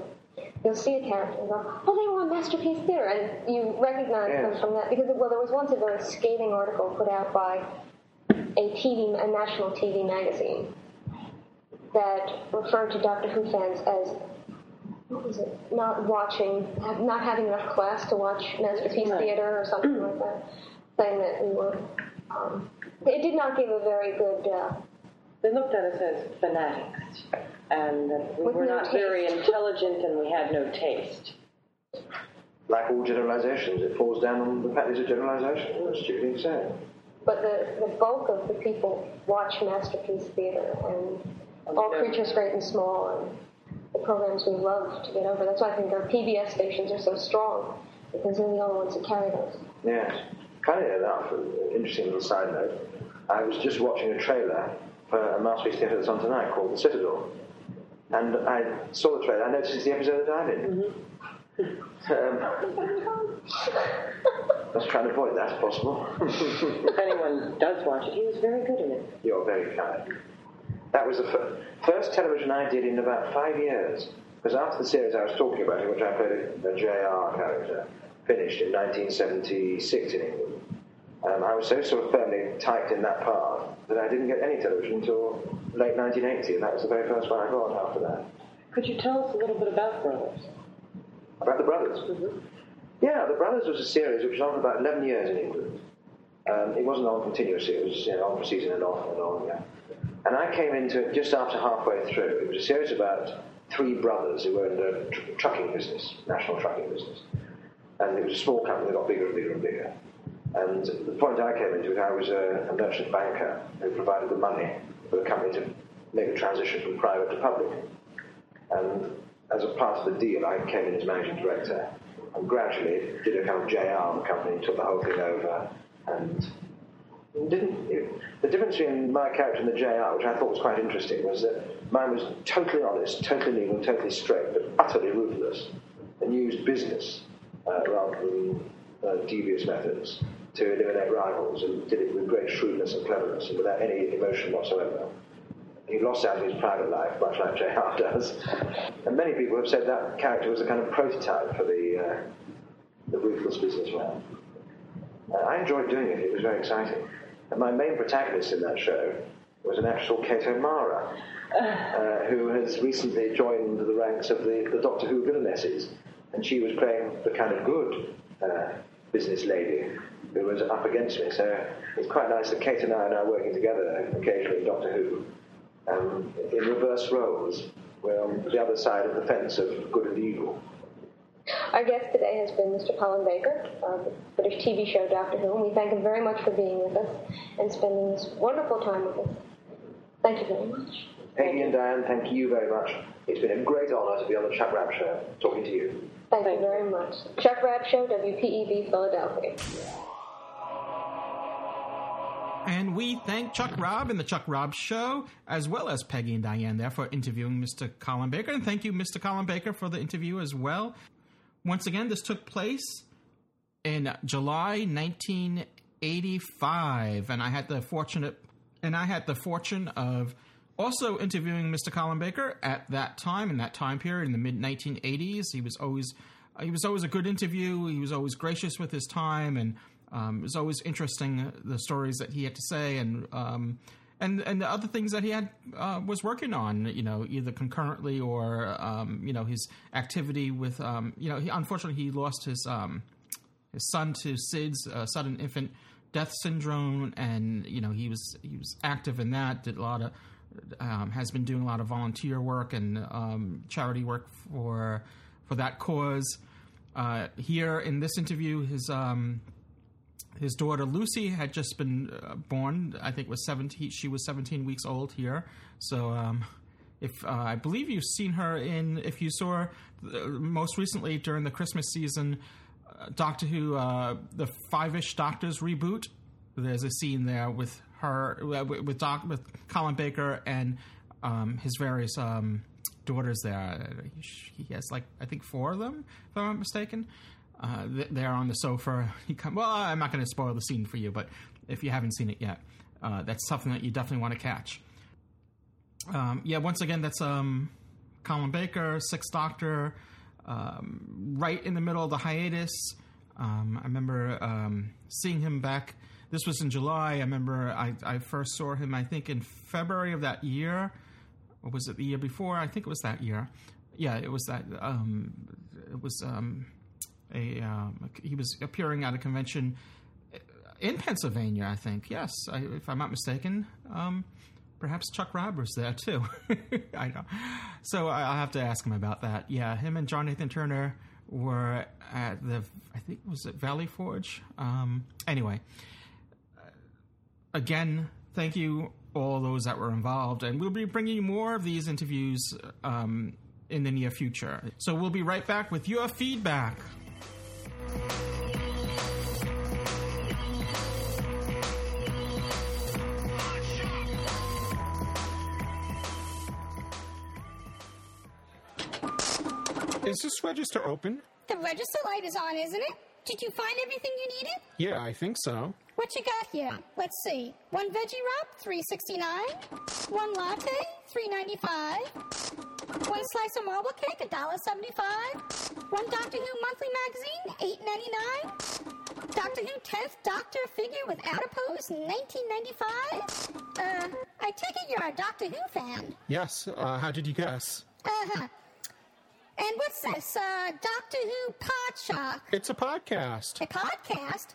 you'll see a character and go, oh, they were on Masterpiece Theater, and you recognize them from that. Because, well, there was once a very scathing article put out by a TV, a national TV magazine that referred to Doctor Who fans as, was it, not watching, not having enough class to watch Masterpiece Right. Theater or something like that, saying that we were, um, it did not give a very good, uh, They looked at us as fanatics, and we With were no not very intelligent and we had no taste. Like all generalizations, it falls down on the fact of generalization. That's a stupid thing to say. But the, the bulk of the people watch Masterpiece Theater and All Creatures Great and Small and the programs we love to get over. That's why I think our PBS stations are so strong because they're the only ones that carry those. Yes. Funny enough, an interesting little side note, I was just watching a trailer for a Masterpiece Theatre that's on tonight called The Citadel. And I saw the trailer, I noticed it's the episode that I'm in. Um, I was trying to avoid that if possible. If anyone does watch it, he was very good in it. You're very kind. That was the fir- first television I did in about five years. Because after the series I was talking about, in which I played a, JR character, finished in 1976 in England, um, I was so sort of firmly typed in that part that I didn't get any television until late 1980, and that was the very first one I got after that. Could you tell us a little bit about Brothers? About the Brothers? Yeah, The Brothers was a series which was on for about 11 years in England. Um, it wasn't on continuously, it was you know, on for season and off and on, yeah. And I came into it just after halfway through. It was a series about three brothers who owned a tr- trucking business, national trucking business. And it was a small company that got bigger and bigger and bigger. And the point I came into it, I was a, a merchant banker who provided the money for the company to make the transition from private to public. And as a part of the deal, I came in as managing director and gradually did a kind of JR on the company, took the whole thing over, and didn't. It, the difference between my character and the JR, which I thought was quite interesting, was that mine was totally honest, totally legal, totally straight, but utterly ruthless, and used business uh, rather than uh, devious methods to eliminate rivals, and did it with great shrewdness and cleverness, and without any emotion whatsoever. He lost out in his private life, much like JR does. And many people have said that character was a kind of prototype for the, uh, the ruthless businessman. I enjoyed doing it, it was very exciting. And my main protagonist in that show was an actual Kate O'Mara, uh, who has recently joined the ranks of the, the Doctor Who villainesses. And she was playing the kind of good uh, business lady who was up against me. So it's quite nice that Kate and I are now working together occasionally in Doctor Who um, in reverse roles. We're on the other side of the fence of good and evil. Our guest today has been Mr. Colin Baker of the British TV show Doctor Who, and we thank him very much for being with us and spending this wonderful time with us. Thank you very much. Peggy and Diane, thank you very much. It's been a great honour to be on the Chuck Rabb Show, talking to you. Thank you very much. Chuck Rabb Show, WPEV Philadelphia. And we thank Chuck Rabb and the Chuck Rabb Show, as well as Peggy and Diane there for interviewing Mr. Colin Baker. And thank you, Mr. Colin Baker, for the interview as well. Once again, this took place in July 1985, and I had the fortunate and I had the fortune of also interviewing Mr. Colin Baker at that time in that time period in the mid 1980s. He was always he was always a good interview. He was always gracious with his time, and um, it was always interesting uh, the stories that he had to say and. Um, and and the other things that he had uh, was working on, you know, either concurrently or um, you know his activity with, um, you know, he, unfortunately he lost his um, his son to SIDS, uh, sudden infant death syndrome, and you know he was he was active in that, did a lot of um, has been doing a lot of volunteer work and um, charity work for for that cause. Uh, here in this interview, his um, his daughter Lucy had just been uh, born. I think was seventeen. She was seventeen weeks old here. So, um, if uh, I believe you've seen her in, if you saw her uh, most recently during the Christmas season, uh, Doctor Who, uh, the Five-ish Doctors reboot. There's a scene there with her, uh, with Doc, with Colin Baker and um, his various um, daughters. There, he has like I think four of them, if I'm not mistaken uh, th- there on the sofa. He come. Well, I'm not going to spoil the scene for you, but if you haven't seen it yet, uh, that's something that you definitely want to catch. Um, yeah, once again, that's um, Colin Baker, Sixth Doctor, um, right in the middle of the hiatus. Um, I remember um, seeing him back. This was in July. I remember I, I first saw him. I think in February of that year, or was it the year before? I think it was that year. Yeah, it was that. Um, it was a um, he was appearing at a convention in Pennsylvania, I think. Yes, I, if I'm not mistaken. Um, perhaps Chuck Rabb was there too. I know. So I- I'll have to ask him about that. Yeah, him and John Nathan Turner were at the I think was it Valley Forge. Um, anyway, again, thank you all those that were involved, and we'll be bringing you more of these interviews um, in the near future. So we'll be right back with your feedback. Is this register open? The register light is on, isn't it? Did you find everything you needed? Yeah, I think so. What you got here? Let's see. One veggie wrap, three sixty nine. One latte, three ninety five. One slice of marble cake, a dollar seventy five. One Doctor Who monthly magazine, eight ninety nine. Doctor Who 10th Doctor figure with adipose in 1995? Uh, I take it you're a Doctor Who fan. Yes, uh, how did you guess? Uh-huh. And what's this, uh, Doctor Who Podshock? It's a podcast. A podcast?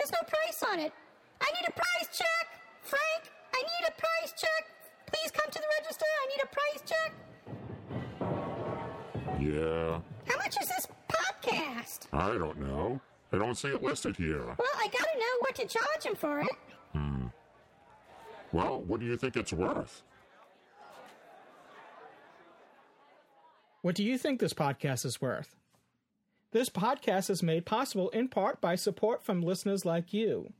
There's no price on it. I need a price check! Frank, I need a price check! Please come to the register, I need a price check! Yeah, How much is this podcast? I don't know. I don't see it listed here. Well, I gotta know what to charge him for it. Hmm. Well, what do you think it's worth? What do you think this podcast is worth? This podcast is made possible in part by support from listeners like you.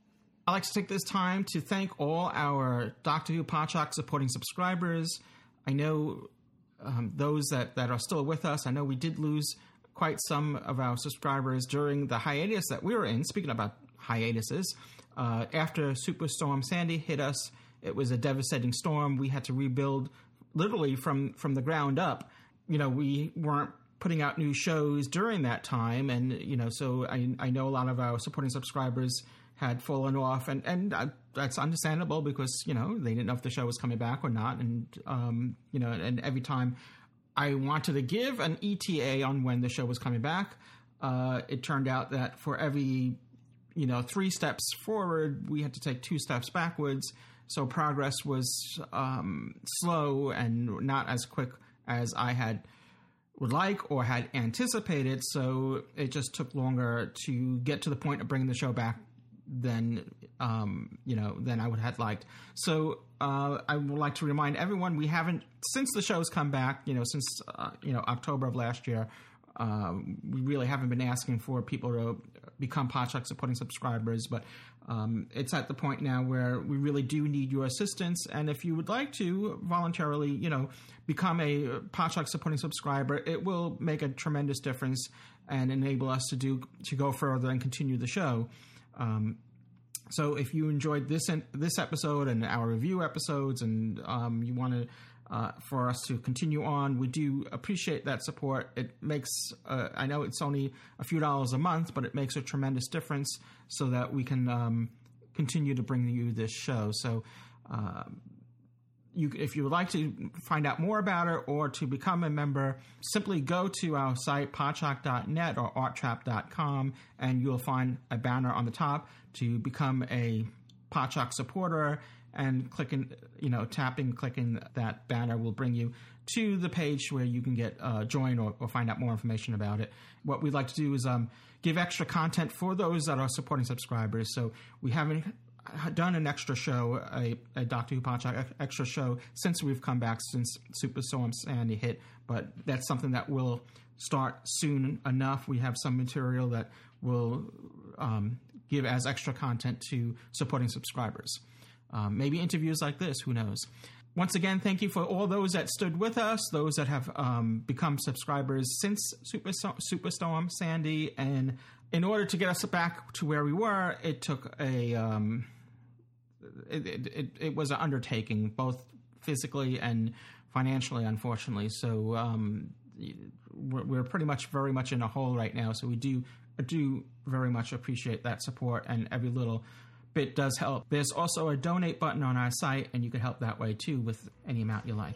I'd like to take this time to thank all our Doctor Who Podshock supporting subscribers. I know um, those that, that are still with us, I know we did lose quite some of our subscribers during the hiatus that we were in. Speaking about hiatuses, uh, after Superstorm Sandy hit us, it was a devastating storm. We had to rebuild literally from, from the ground up. You know, we weren't putting out new shows during that time, and you know, so I, I know a lot of our supporting subscribers had fallen off, and and uh, that's understandable because you know they didn't know if the show was coming back or not, and um, you know, and every time I wanted to give an ETA on when the show was coming back, uh, it turned out that for every you know three steps forward, we had to take two steps backwards. So progress was um, slow and not as quick as I had would like or had anticipated. So it just took longer to get to the point of bringing the show back than um, you know than I would have liked. So uh, I would like to remind everyone we haven't since the show's come back. You know since uh, you know October of last year. Um, we really haven't been asking for people to become Podshock supporting subscribers, but um, it's at the point now where we really do need your assistance. And if you would like to voluntarily, you know, become a Podshock supporting subscriber, it will make a tremendous difference and enable us to do to go further and continue the show. Um, so if you enjoyed this this episode and our review episodes, and um, you want to uh, for us to continue on, we do appreciate that support. It makes uh, I know it's only a few dollars a month, but it makes a tremendous difference so that we can um, continue to bring you this show. So. Uh, you, if you would like to find out more about it or to become a member, simply go to our site, podshock.net or arttrap.com, and you'll find a banner on the top to become a Podshock supporter. And clicking, you know, tapping, clicking that banner will bring you to the page where you can get uh, join or, or, find out more information about it. What we'd like to do is um, give extra content for those that are supporting subscribers. So we haven't done an extra show, a, a Doctor Who Podshock extra show since we've come back since Super Superstorm Sandy hit, but that's something that will start soon enough. We have some material that will um, give as extra content to supporting subscribers. Um, maybe interviews like this, who knows. Once again, thank you for all those that stood with us, those that have um, become subscribers since Superstorm, Superstorm Sandy, and in order to get us back to where we were, it took a um, it, it, it, was an undertaking, both physically and financially, unfortunately. So um, we're, we're, pretty much very much in a hole right now. So we do do very much appreciate that support, and every little bit does help. There's also a donate button on our site, and you can help that way too with any amount you like.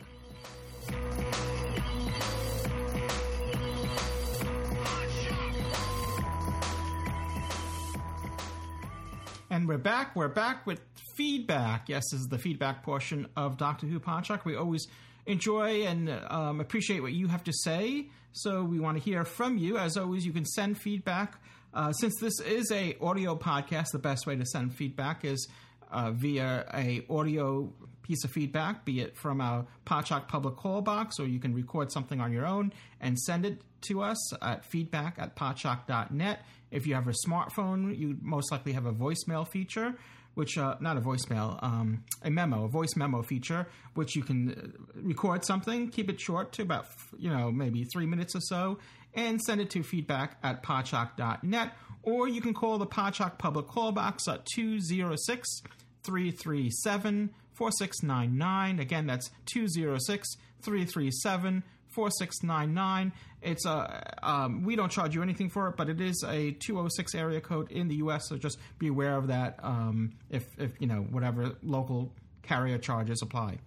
And we're back. We're back with feedback. Yes, this is the feedback portion of Doctor Who Podshock. We always enjoy and um, appreciate what you have to say. So we want to hear from you. As always, you can send feedback. Uh, since this is a audio podcast, the best way to send feedback is uh, via a audio piece of feedback, be it from our Podshock public call box, or you can record something on your own and send it to us at feedback at podshock.net. If you have a smartphone, you most likely have a voicemail feature, which uh, not a voicemail, um, a memo, a voice memo feature, which you can uh, record something, keep it short to about you know maybe three minutes or so, and send it to feedback at podshock.net, or you can call the Podshock public call box at 206 337 4699. Again, that's 206 337 4699. It's a um, we don't charge you anything for it, but it is a 206 area code in the U.S. So just be aware of that. Um, if if you know whatever local carrier charges apply.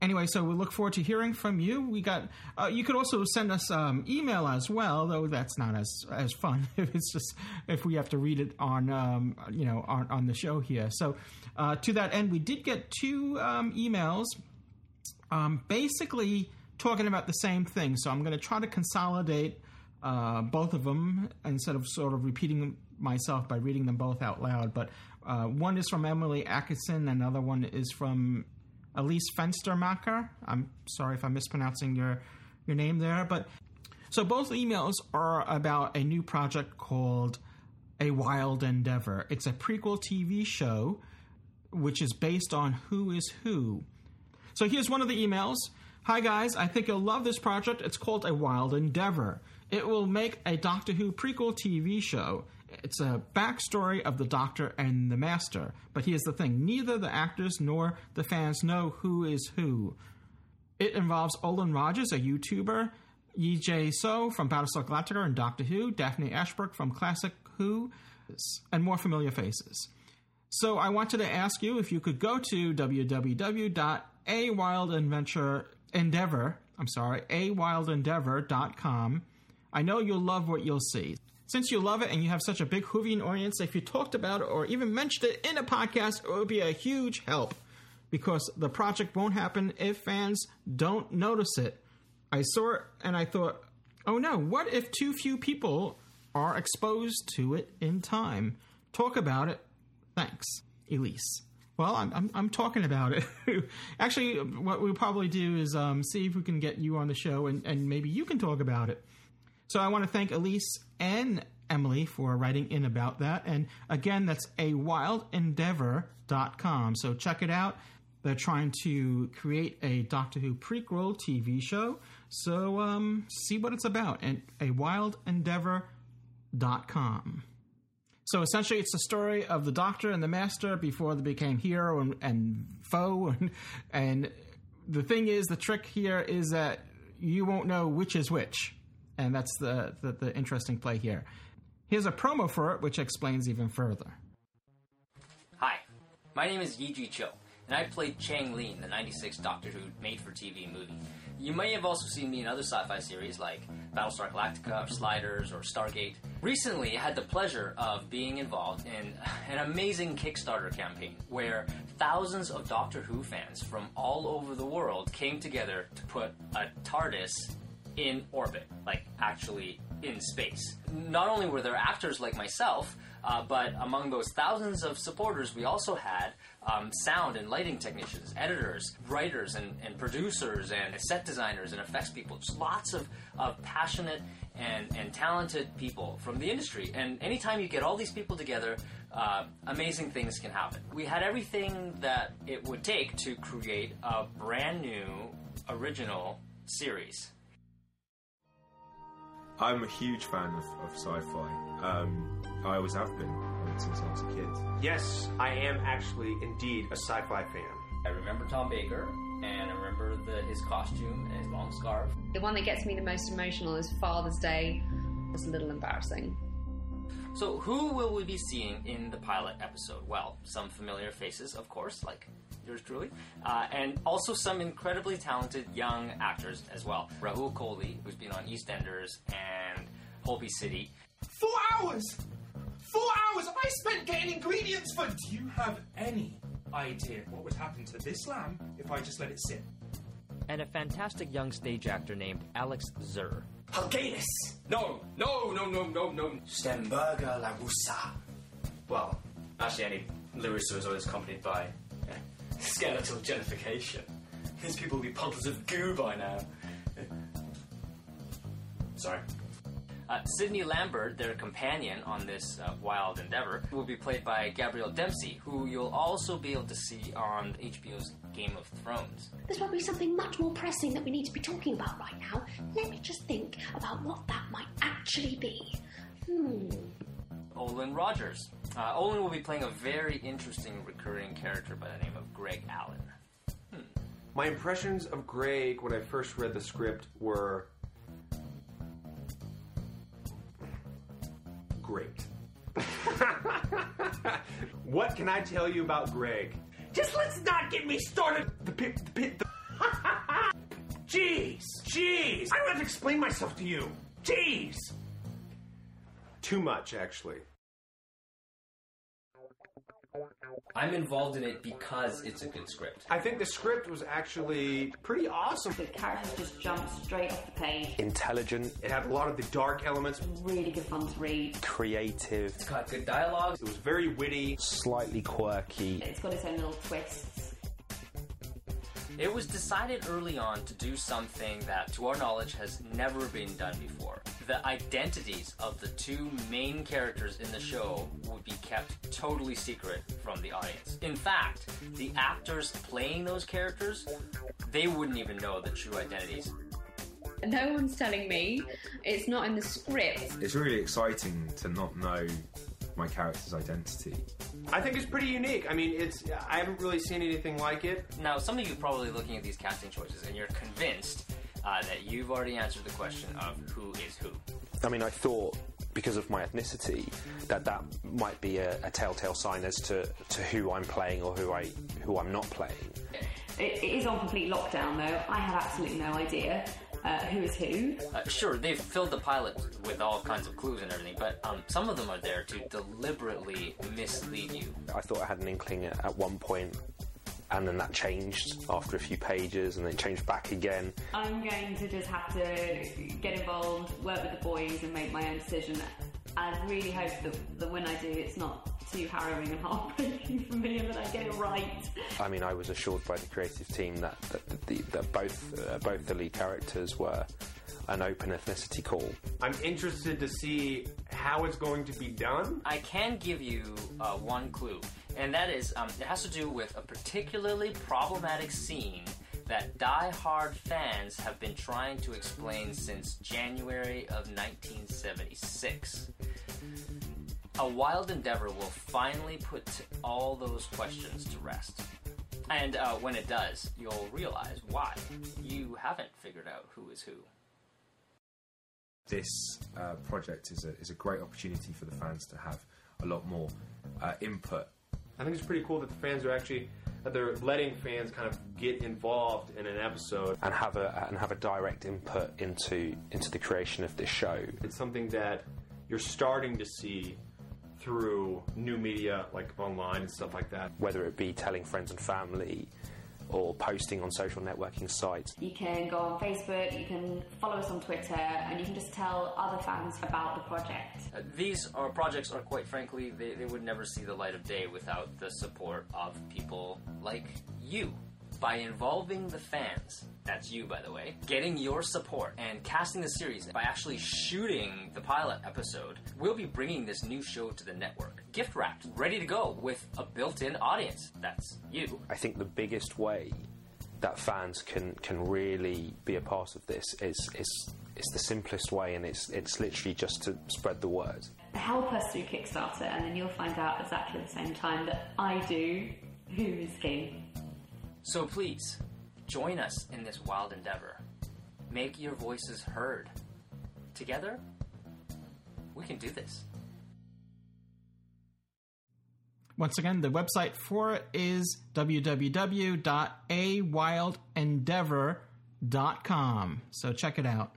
Anyway, so we look forward to hearing from you. We got uh, you could also send us um, email as well, though that's not as as fun. if it's just if we have to read it on um, you know on, on the show here. So uh, to that end, we did get two um, emails, um, basically talking about the same thing. So I'm going to try to consolidate uh, both of them instead of sort of repeating myself by reading them both out loud. But uh, one is from Emily Atkinson, another one is from Elise Fenstermacher. I'm sorry if I'm mispronouncing your your name there, but so both emails are about a new project called A Wild Endeavor. It's a prequel TV show which is based on Who is Who. So here's one of the emails. Hi guys, I think you'll love this project. It's called A Wild Endeavor. It will make a Doctor Who prequel TV show. It's a backstory of the Doctor and the Master. But here's the thing neither the actors nor the fans know who is who. It involves Olan Rogers, a YouTuber, Yee Jee Tso from Battlestar Galactica and Doctor Who, Daphne Ashbrook from Classic Who, and more familiar faces. So I wanted to ask you if you could go to www.awildendeavor, I'm sorry. I know you'll love what you'll see. Since you love it and you have such a big Whovian audience, if you talked about it or even mentioned it in a podcast, it would be a huge help because the project won't happen if fans don't notice it. I saw it and I thought, oh no, what if too few people are exposed to it in time? Talk about it. Thanks, Elise. Well, I'm, I'm, I'm talking about it. Actually, what we'll probably do is um, see if we can get you on the show and, and maybe you can talk about it. So I want to thank Elise and Emily for writing in about that. And again, that's a wildendeavor.com. So check it out. They're trying to create a Doctor Who prequel TV show. So um, see what it's about at a wildendeavor.com. So essentially, it's the story of the Doctor and the Master before they became hero and, and foe. And, and the thing is, the trick here is that you won't know which is which. And that's the, the, the interesting play here. Here's a promo for it, which explains even further. Hi, my name is Yee Jee Tso, and I played Chang Lee in the 96 Doctor Who made for TV movie. You may have also seen me in other sci fi series like Battlestar Galactica, or Sliders, or Stargate. Recently, I had the pleasure of being involved in an amazing Kickstarter campaign where thousands of Doctor Who fans from all over the world came together to put a TARDIS in orbit, like actually in space. Not only were there actors like myself, uh, but among those thousands of supporters, we also had um, sound and lighting technicians, editors, writers, and, and, producers, and set designers, and effects people. Just lots of, of passionate and, and talented people from the industry. And anytime you get all these people together, uh, amazing things can happen. We had everything that it would take to create a brand new, original series. I'm a huge fan of, of sci-fi. Um, I always have been since I was a kid. Yes, I am actually indeed a sci-fi fan. I remember Tom Baker, and I remember the, his costume and his long scarf. The one that gets me the most emotional is Father's Day. It's a little embarrassing. So, who will we be seeing in the pilot episode? Well, some familiar faces, of course, like yours truly, uh, and also some incredibly talented young actors as well. Rahul Kohli, who's been on EastEnders and Holby City. Four hours! Four hours I spent getting ingredients for. Do you have any idea what would happen to this lamb if I just let it sit? And a fantastic young stage actor named Alex Zur. Halganis! No, no, no, no, no, no. Stemberger La Russa. Well, actually, any Larissa is always accompanied by yeah, skeletal genification. These people will be puddles of goo by now. Sorry. Uh, Sydney Lambert, their companion on this uh, wild endeavor, will be played by Gabrielle Dempsey, who you'll also be able to see on HBO's Game of Thrones. There's probably something much more pressing that we need to be talking about right now. Let me just think about what that might actually be. Hmm. Olan Rogers. Uh, Olan will be playing a very interesting recurring character by the name of Greg Allen. My impressions of Greg when I first read the script were great. what can I tell you about Greg? Just let's not get me started. The pit, the pit, the. Jeez, jeez. I don't have to explain myself to you. Jeez. Too much, actually. I'm involved in it because it's a good script. I think the script was actually pretty awesome. The characters just jumped straight off the page. Intelligent, It had a lot of the dark elements. Really good fun to read. creative, It's got good dialogue. It was very witty. slightly quirky. It's got its own little twists. It was decided early on to do something that, to our knowledge, has never been done before. The identities of the two main characters in the show would be kept totally secret from the audience. In fact, the actors playing those characters, they wouldn't even know the true identities. No one's telling me. It's not in the script. It's really exciting to not know my character's identity. I think it's pretty unique. I mean, it's I haven't really seen anything like it. Now, some of you are probably looking at these casting choices and you're convinced uh, that you've already answered the question of who is who. I mean, I thought because of my ethnicity that that might be a, a telltale sign as to, to who I'm playing or who I who I'm not playing. It, it is on complete lockdown, though. I have absolutely no idea uh, who is who. Uh, sure, they've filled the pilot with all kinds of clues and everything, but um, some of them are there to deliberately mislead you. I thought I had an inkling at, at one point, and then that changed after a few pages, and then changed back again. I'm going to just have to get involved, work with the boys, and make my own decision. I really hope that, that when I do, it's not too harrowing and heartbreaking for me, and that I get it right. I mean, I was assured by the creative team that that, the, that both uh, both the lead characters were an open ethnicity call. I'm interested to see how it's going to be done. I can give you uh, one clue, and that is um, it has to do with a particularly problematic scene that die-hard fans have been trying to explain since January of 1976. A wild endeavor will finally put all those questions to rest. And uh, when it does, you'll realize why you haven't figured out who is who. This uh, project is a, is a great opportunity for the fans to have a lot more uh, input. I think it's pretty cool that the fans are actually that they're letting fans kind of get involved in an episode. and have a and have a direct input into into the creation of this show. It's something that you're starting to see through new media like online and stuff like that. Whether it be telling friends and family, or posting on social networking sites. You can go on Facebook, you can follow us on Twitter, and you can just tell other fans about the project. Uh, these are projects are quite frankly they, they would never see the light of day without the support of people like you by involving the fans that's you by the way getting your support and casting the series by actually shooting the pilot episode we'll be bringing this new show to the network gift wrapped ready to go with a built-in audience that's you I think the biggest way that fans can can really be a part of this is is it's the simplest way, and it's it's literally just to spread the word. Help us through Kickstarter, and then you'll find out exactly the same time that I do who is king. So please, join us in this wild endeavor. Make your voices heard. Together, we can do this. Once again, the website for it is www.awildendeavor.com. So check it out.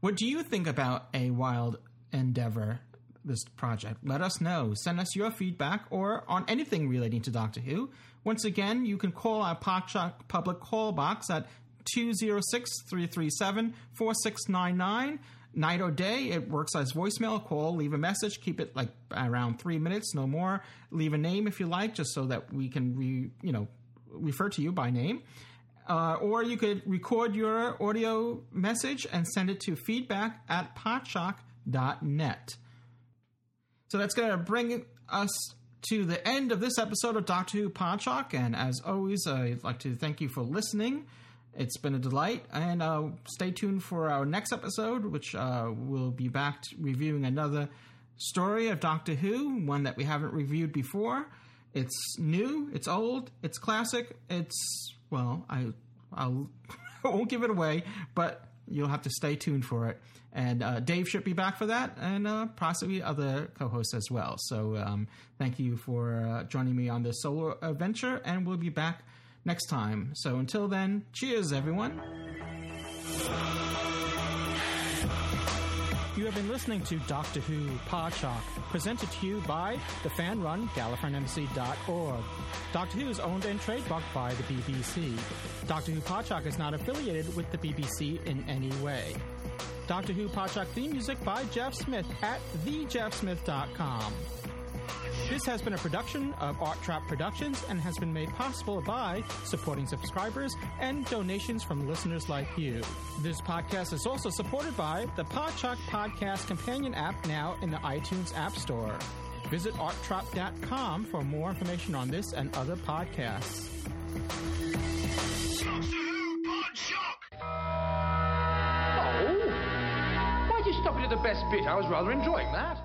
What do you think about A Wild Endeavor, this project? Let us know. Send us your feedback or on anything relating to Doctor Who. Once again, you can call our Podshock public call box at 206 337 4699 night or day. It works as voicemail. Call, leave a message, keep it like around three minutes, no more. Leave a name if you like, just so that we can re, you know refer to you by name. Uh, or you could record your audio message and send it to feedback at podshock.net. So that's going to bring us to the end of this episode of Doctor Who Podshock. And as always, I'd like to thank you for listening. It's been a delight, and uh, stay tuned for our next episode, which uh, we'll be back reviewing another story of Doctor Who, one that we haven't reviewed before. It's new, it's old, it's classic, it's well, I I'll I won't give it away, but you'll have to stay tuned for it. And uh, Dave should be back for that, and uh, possibly other co-hosts as well. So um, thank you for uh, joining me on this solo adventure, and we'll be back next time. So until then, cheers, everyone. You have been listening to Doctor Who Podshock, presented to you by the fan-run. Doctor Who is owned and trademarked by the BBC. Doctor Who Podshock is not affiliated with the BBC in any way. Doctor Who Podshock theme music by Jeff Smith at thejeffsmith.com. This has been a production of Art Trap Productions and has been made possible by supporting subscribers and donations from listeners like you. This podcast is also supported by the Podshock Podcast Companion app now in the iTunes App Store. Visit arttrap.com for more information on this and other podcasts. Oh! Why'd you stop it at the best bit? I was rather enjoying that.